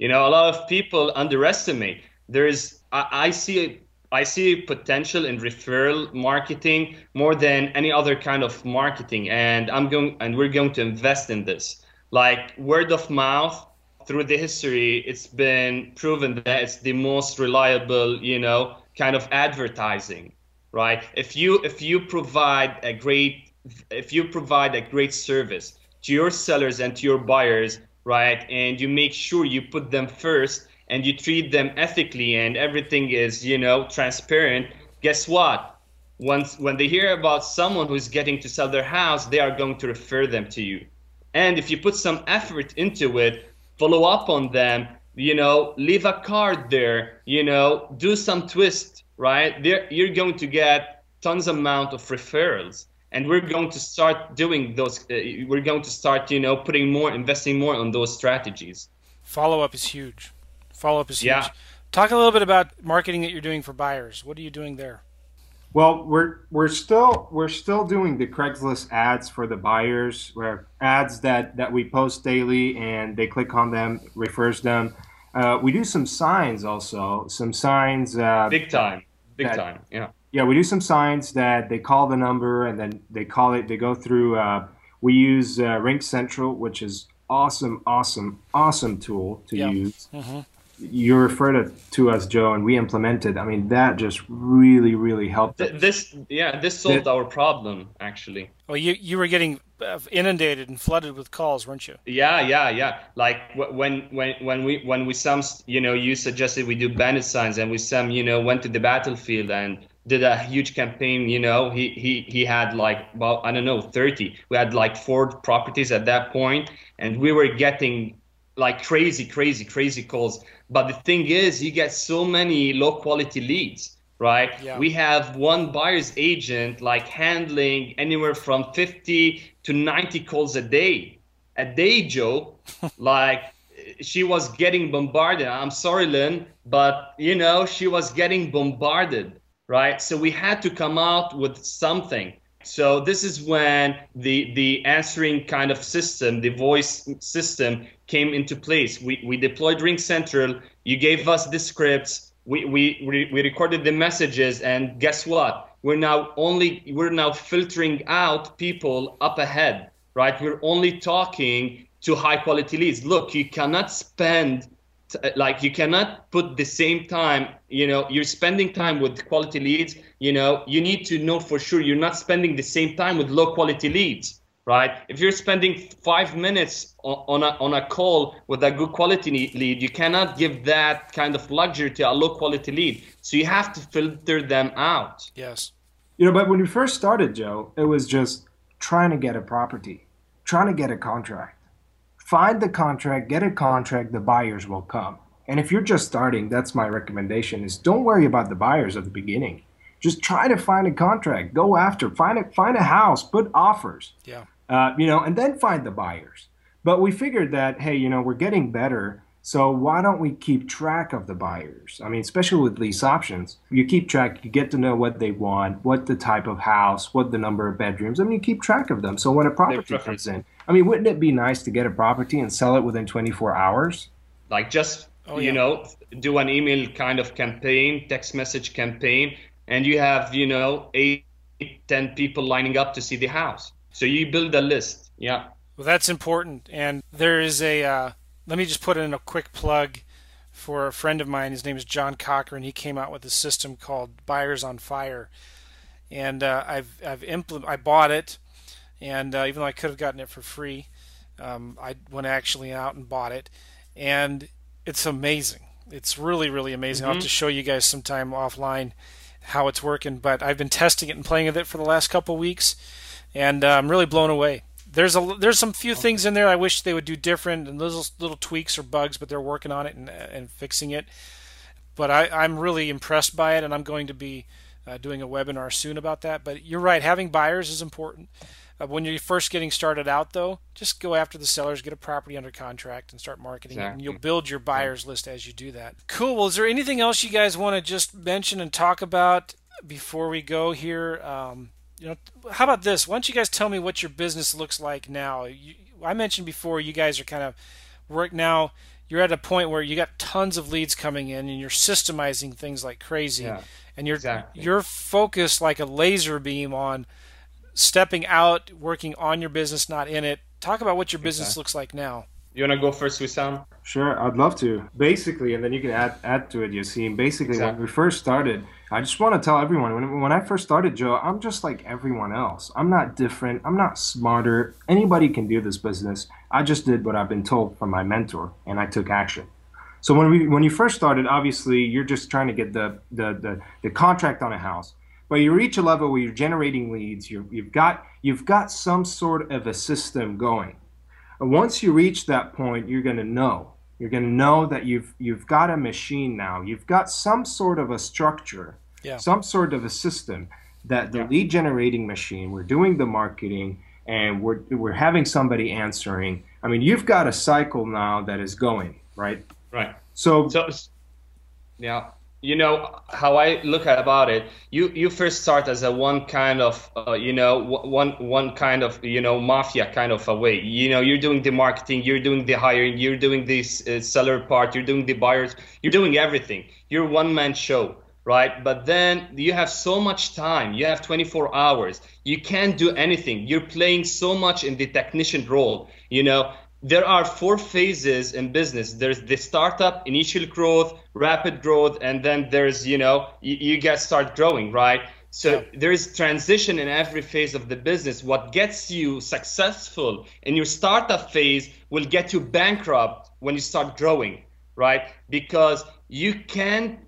you know, a lot of people underestimate. There is, I, I see, I see potential in referral marketing more than any other kind of marketing, and I'm going, and we're going to invest in this. Like word of mouth through the history, it's been proven that it's the most reliable, you know, kind of advertising, right? If you if you provide a great if you provide a great service to your sellers and to your buyers, right, and you make sure you put them first and you treat them ethically and everything is, you know, transparent, guess what? Once when they hear about someone who's getting to sell their house, they are going to refer them to you. And if you put some effort into it, follow up on them, you know, leave a card there, you know, do some twist, right? There, you're going to get tons amount of referrals and we're going to start doing those uh, we're going to start you know putting more investing more on those strategies. Follow up is huge. Follow up is huge. Yeah. talk a little bit about marketing that you're doing for buyers. What are you doing there? Well we're we're still we're still doing the craigslist ads for the buyers where ads that that we post daily and they click on them refers them. Uh, we do some signs also some signs uh, big time. Big that, time. Yeah yeah, we do some signs that they call the number and then they call it. They go through. Uh, we use uh, RingCentral, which is awesome, awesome, awesome tool to yeah. use. Mm-hmm. You referred it to us, Joe, and we implemented. I mean, that just really, really helped. Th- this, yeah, this solved our problem actually. Well, you you were getting uh, inundated and flooded with calls, weren't you? Yeah, yeah, yeah. Like when when when we when we some you know you suggested we do bandit signs and we some you know went to the battlefield and did a huge campaign you know he he he had like well i don't know 30 we had like four properties at that point and we were getting like crazy crazy crazy calls. But the thing is you get so many low quality leads right? Yeah. we have one buyer's agent like handling anywhere from 50 to 90 calls a day. A day joe. (laughs) Like she was getting bombarded. I'm sorry lynn but you know she was getting bombarded right? So we had to come out with something. So this is when the the answering kind of system, the voice system came into place. We we deployed RingCentral. You gave us the scripts. We we we recorded the messages, and guess what? We're now only we're now filtering out people up ahead, right? We're only talking to high quality leads. Look, you cannot spend Uh, like you cannot put the same time you know you're spending time with quality leads you know you need to know for sure you're not spending the same time with low quality leads right? If you're spending five minutes on, a, on a call with a good quality lead you cannot give that kind of luxury to a low quality lead. So you have to filter them out. Yes. You know but when we first started joe it was just trying to get a property trying to get a contract find the contract, get a contract, the buyers will come. And if you're just starting, that's my recommendation is don't worry about the buyers at the beginning. Just try to find a contract, go after, find a find a house, put offers. Yeah. Uh, you know, and then find the buyers. But we figured that hey, you know, we're getting better so why don't we keep track of the buyers? I mean, especially with lease options, you keep track, you get to know what they want, what the type of house, what the number of bedrooms. I mean, you keep track of them. So when a property comes in, I mean, wouldn't it be nice to get a property and sell it within 24 hours? Like just oh, you know, do an email kind of campaign, text message campaign, and you have you know eight, ten people lining up to see the house. So you build a list. Yeah. Well, that's important, and there is a. Uh let me just put in a quick plug for a friend of mine. His name is John Cochran. He came out with a system called Buyers on Fire, and uh, I've I've implement I bought it, and uh, even though I could have gotten it for free, um, I went actually out and bought it, and it's amazing. It's really really amazing. Mm-hmm. I'll have mm-hmm. to show you guys sometime offline how it's working. But I've been testing it and playing with it for the last couple weeks, and uh, I'm really blown away there's a there's some few things in there I wish they would do different and those little tweaks or bugs, but they're working on it and and fixing it. But I, I'm really impressed by it, and I'm going to be uh, doing a webinar soon about that. But you're right, having buyers is important. Uh, when you're first getting started out, though, just go after the sellers, get a property under contract, and start marketing exactly. it. And you'll build your buyers list as you do that. Cool. Well, is there anything else you guys want to just mention and talk about before we go here? Um, you know, how about this? Why don't you guys tell me what your business looks like now? You, I mentioned before you guys are kind of work now. You're at a point where you got tons of leads coming in, and you're systemizing things like crazy, yeah, and you're exactly. you're focused like a laser beam on stepping out, working on your business, not in it. Talk about what your business exactly. looks like now. You want to go first, with Wissam? Sure, I'd love to. Basically, and then you can add add to it, Yassine. Basically, exactly. when we first started, I just want to tell everyone when, when I first started, Joe, I'm just like everyone else. I'm not different. I'm not smarter. Anybody can do this business. I just did what I've been told from my mentor, and I took action. So when we when you first started, obviously you're just trying to get the the the, the contract on a house. But you reach a level where you're generating leads. you you've got you've got some sort of a system going and once you reach that point, you're going to know. You're going to know that you've you've got a machine now. You've got some sort of a structure yeah. some sort of a system that the yeah. lead generating machine, we're doing the marketing and we're, we're having somebody answering. I mean, you've got a cycle now that is going, right? Right. So, so yeah you know how I look about it. You you first start as a one kind of uh, you know one one kind of you know mafia kind of a way. You know you're doing the marketing, you're doing the hiring, you're doing this uh, seller part, you're doing the buyers, you're doing everything. You're one man show, right? But then you have so much time. You have 24 hours. You can't do anything. You're playing so much in the technician role. You know there are four phases in business. There's the startup initial growth rapid growth and then there's you know you, you guys start growing right? So yeah. there is transition in every phase of the business. What gets you successful in your startup phase will get you bankrupt when you start growing right? Because you can't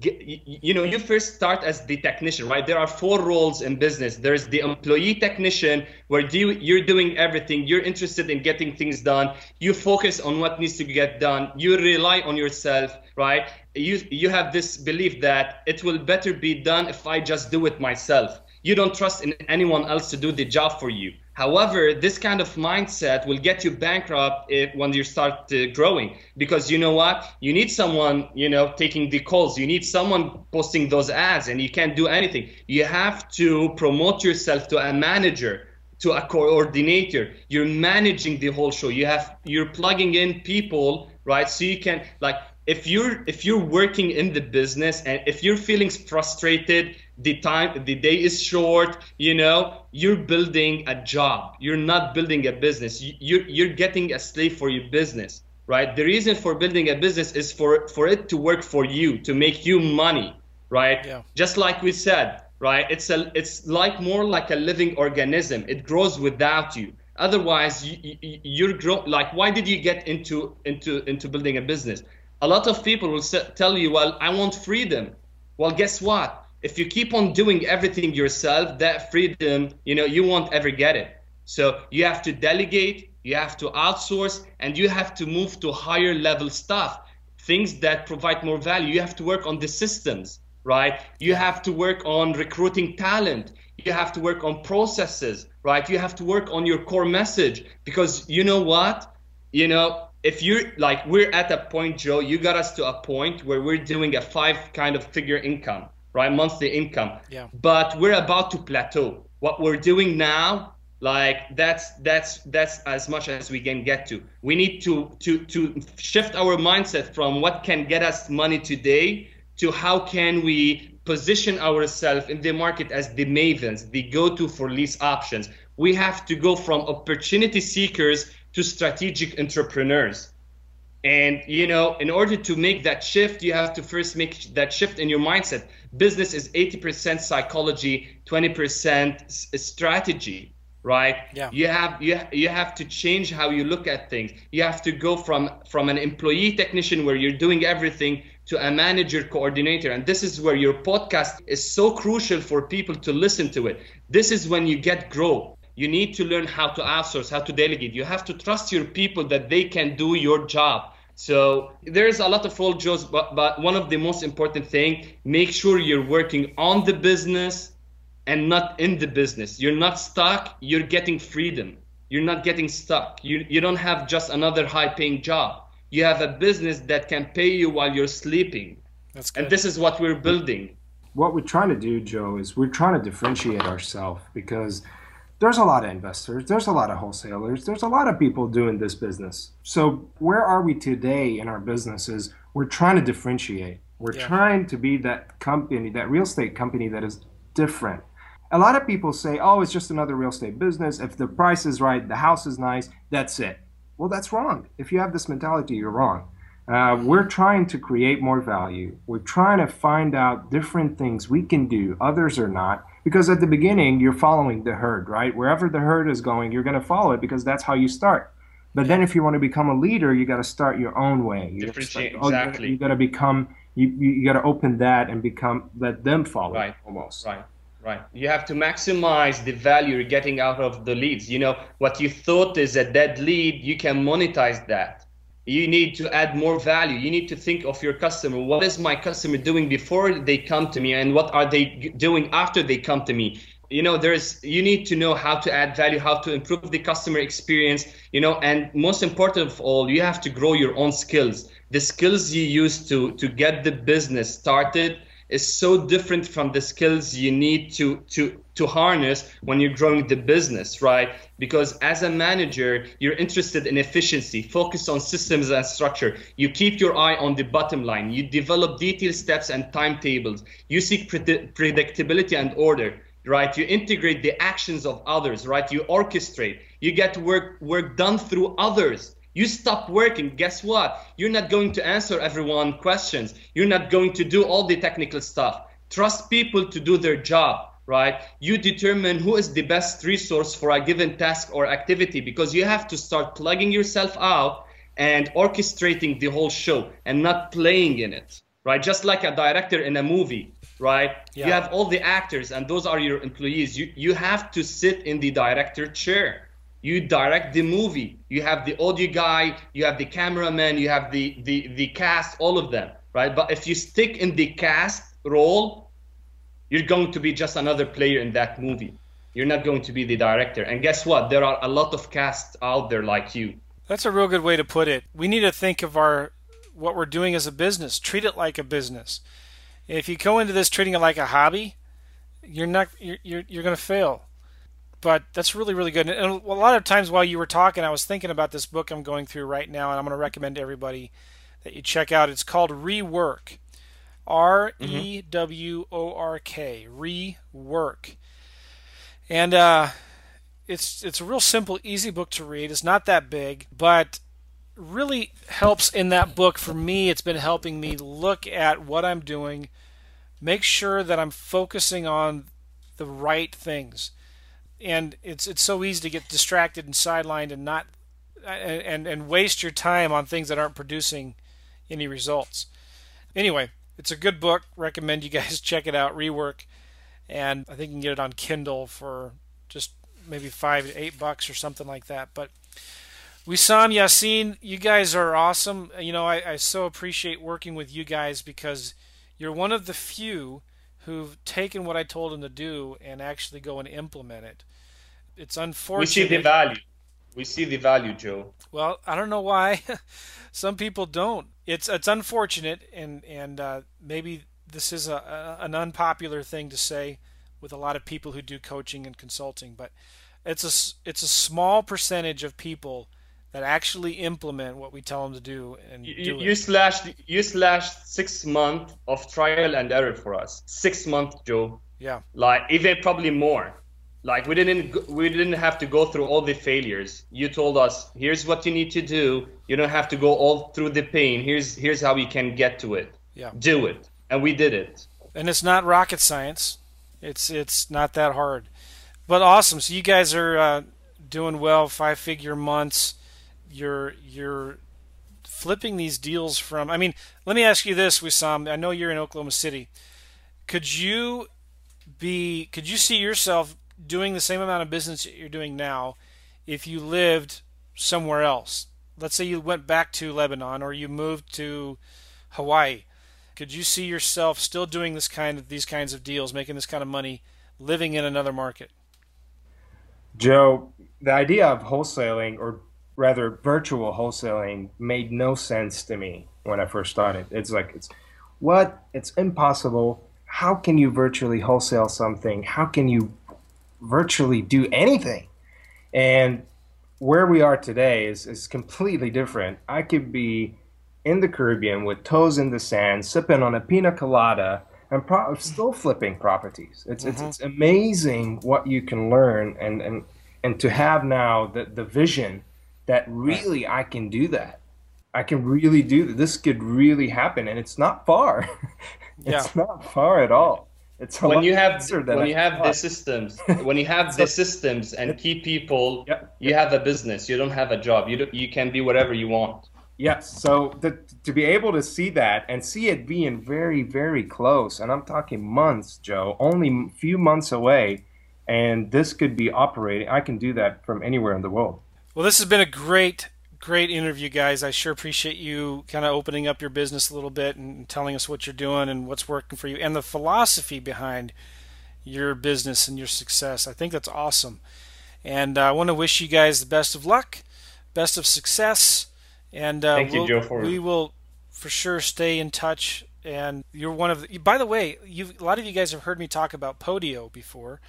you know you first start as the technician right? There are four roles in business. There's the employee technician where you, you're doing everything you're interested in getting things done you focus on what needs to get done you rely on yourself right? You you have this belief that it will better be done if i just do it myself. You don't trust in anyone else to do the job for you However, this kind of mindset will get you bankrupt if, when you start uh, growing because you know what? You need someone, you know, taking the calls. You need someone posting those ads and you can't do anything. You have to promote yourself to a manager, to a coordinator. You're managing the whole show. You have you're plugging in people, right? So you can like if you're if you're working in the business and if you're feeling frustrated the time the day is short you know you're building a job. You're not building a business. You're you're getting a slave for your business right? The reason for building a business is for for it to work for you to make you money right? Yeah. just like we said right? It's a it's like more like a living organism. It grows without you. Otherwise you, you, you're grow like why did you get into into into building a business a lot of people will tell you well i want freedom well guess what if you keep on doing everything yourself, that freedom, you know, you won't ever get it. So you have to delegate, you have to outsource, and you have to move to higher level stuff, things that provide more value. You have to work on the systems, right? You have to work on recruiting talent. You have to work on processes, right? You have to work on your core message because you know what? You know, if you're like, we're at a point, Joe, you got us to a point where we're doing a five kind of figure income right? Monthly income. Yeah. But we're about to plateau. What we're doing now, like that's that's that's as much as we can get to. We need to to to shift our mindset from what can get us money today to how can we position ourselves in the market as the mavens, the go-to for lease options. We have to go from opportunity seekers to strategic entrepreneurs. And you know, in order to make that shift, you have to first make that shift in your mindset. Business is 80% psychology 20% strategy right? Yeah. You have you, you have to change how you look at things. You have to go from from an employee technician where you're doing everything to a manager coordinator. And this is where your podcast is so crucial for people to listen to it. This is when you get grow you need to learn how to outsource how to delegate you have to trust your people that they can do your job so there's a lot of role jobs, but, but one of the most important thing, make sure you're working on the business and not in the business. You're not stuck, you're getting freedom. You're not getting stuck. You, you don't have just another high paying job. You have a business that can pay you while you're sleeping. That's good. And this is what we're building. What we're trying to do, Joe, is we're trying to differentiate ourselves because – there's a lot of investors, there's a lot of wholesalers, there's a lot of people doing this business. So, where are we today in our businesses? We're trying to differentiate. We're yeah. trying to be that company, that real estate company that is different. A lot of people say, oh, it's just another real estate business. If the price is right, the house is nice, that's it. Well, that's wrong. If you have this mentality, you're wrong. Uh, we're trying to create more value. We're trying to find out different things we can do, others are not. Because at the beginning, you're following the herd, right? Wherever the herd is going, you're going to follow it because that's how you start. But then if you want to become a leader, you got to start your own way. You Differentiate, oh, start, exactly. You got to become, you, you got to open that and become, let them follow right. almost. Right. Right. You have to maximize the value you're getting out of the leads. You know, what you thought is a dead lead, you can monetize that you need to add more value. You need to think of your customer. What is my customer doing before they come to me? And what are they doing after they come to me? You know there's you need to know how to add value how to improve the customer experience you know and most important of all you have to grow your own skills. The skills you use to to get the business started is so different from the skills you need to to to harness when you're growing the business right? Because as a manager you're interested in efficiency focus on systems and structure. You keep your eye on the bottom line. You develop detailed steps and timetables. You seek pred- predictability and order right? You integrate the actions of others right? You orchestrate. You get work work done through others you stop working. Guess what? You're not going to answer everyone questions. You're not going to do all the technical stuff. Trust people to do their job right? You determine who is the best resource for a given task or activity because you have to start plugging yourself out and orchestrating the whole show and not playing in it right? Just like a director in a movie right? Yeah. you have all the actors and those are your employees. You you have to sit in the director chair you direct the movie. You have the audio guy you have the cameraman you have the the the cast all of them right? But if you stick in the cast role you're going to be just another player in that movie. You're not going to be the director. And guess what? There are a lot of casts out there like you. That's a real good way to put it. We need to think of our what we're doing as a business. Treat it like a business. If you go into this treating it like a hobby you're not you're you're, you're going to fail but that's really really good. And a lot of times while you were talking, I was thinking about this book I'm going through right now, and I'm going to recommend to everybody that you check out. It's called Rework, R E W O R K, Rework, and uh, it's it's a real simple, easy book to read. It's not that big, but really helps in that book for me. It's been helping me look at what I'm doing, make sure that I'm focusing on the right things and it's it's so easy to get distracted and sidelined and not and and waste your time on things that aren't producing any results. Anyway, it's a good book. Recommend you guys (laughs) check it out. Rework, and I think you can get it on Kindle for just maybe five to eight bucks or something like that. But Wissam Yassin, you guys are awesome. You know, I, I so appreciate working with you guys because you're one of the few who've taken what I told them to do and actually go and implement it. It's unfortunate. We see the value. We see the value, Joe. Well, I don't know why (laughs) some people don't. It's it's unfortunate, and and uh, maybe this is a, a, an unpopular thing to say with a lot of people who do coaching and consulting, but it's a it's a small percentage of people that actually implement what we tell them to do and you, do you slashed you slashed six months of trial and error for us. Six months joe. Yeah. Like even probably more. Like we didn't we didn't have to go through all the failures. You told us here's what you need to do. You don't have to go all through the pain. Here's here's how you can get to it. Yeah. Do it. And we did it. And it's not rocket science. It's it's not that hard. But awesome. So you guys are uh, doing well five figure months you're you're flipping these deals from. I mean, let me ask you this, Wissam. I know you're in Oklahoma City. Could you be? Could you see yourself doing the same amount of business that you're doing now if you lived somewhere else? Let's say you went back to Lebanon or you moved to Hawaii. Could you see yourself still doing this kind of these kinds of deals, making this kind of money, living in another market? Joe, the idea of wholesaling or rather virtual wholesaling made no sense to me when I first started. It's like it's what? It's impossible. How can you virtually wholesale something? How can you virtually do anything? And where we are today is, is completely different. I could be in the Caribbean with toes in the sand, sipping on a pina colada, and pro- still flipping properties. It's, mm-hmm. it's, it's amazing what you can learn and, and, and to have now the, the vision that really I can do that. I can really do that. This could really happen, and it's not far. (laughs) it's yeah. not far at all. It's when you have when I you have thought. the systems, (laughs) when you have the systems and key people, yep. you have a business. You don't have a job. You don't, you can be whatever you want. Yes. So the, to be able to see that and see it being very, very close, and I'm talking months, Joe, only a few months away, and this could be operating. I can do that from anywhere in the world. Well, this has been a great, great interview, guys. I sure appreciate you kind of opening up your business a little bit and telling us what you're doing and what's working for you and the philosophy behind your business and your success. I think that's awesome. And uh, I want to wish you guys the best of luck, best of success. And uh, Thank we'll, Joe. For... We will for sure stay in touch. And you're one of the. By the way, you a lot of you guys have heard me talk about Podio before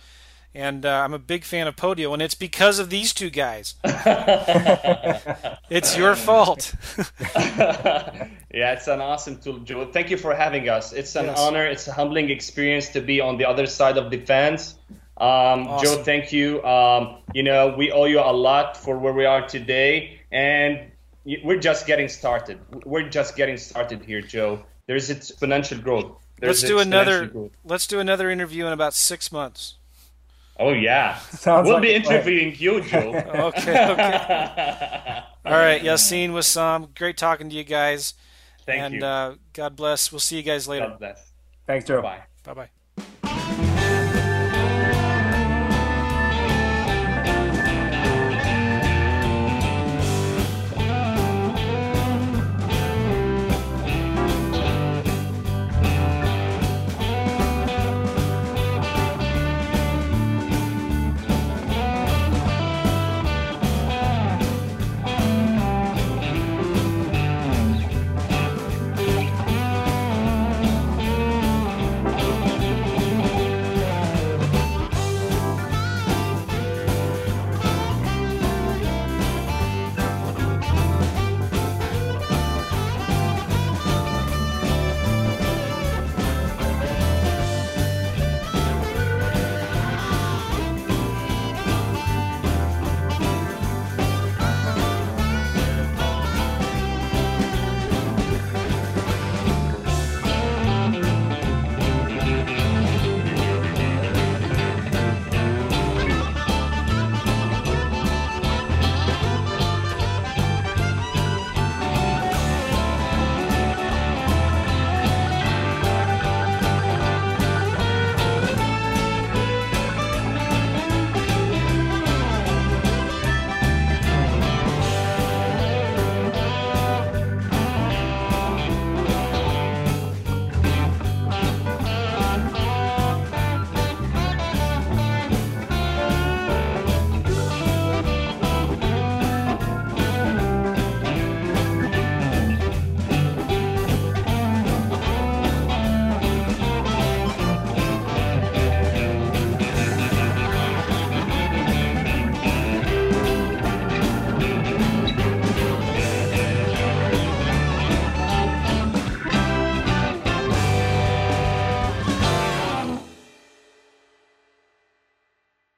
and uh, I'm a big fan of Podio, and it's because of these two guys. (laughs) it's your fault. (laughs) yeah, it's an awesome tool, Joe. Thank you for having us. It's an yes. honor. It's a humbling experience to be on the other side of the fence. Um, awesome. Joe, thank you. Um, you know, we owe you a lot for where we are today, and we're just getting started. We're just getting started here, Joe. There's exponential growth. There's let's do another. Growth. Let's do another interview in about six months. Oh yeah, Sounds we'll like be interviewing you, Joe. (laughs) okay, okay. (laughs) All right, Yassine, Wissam, great talking to you guys. Thank and, you. And uh, God bless. We'll see you guys later. God bless. Thanks, Joe. Bye. Bye bye.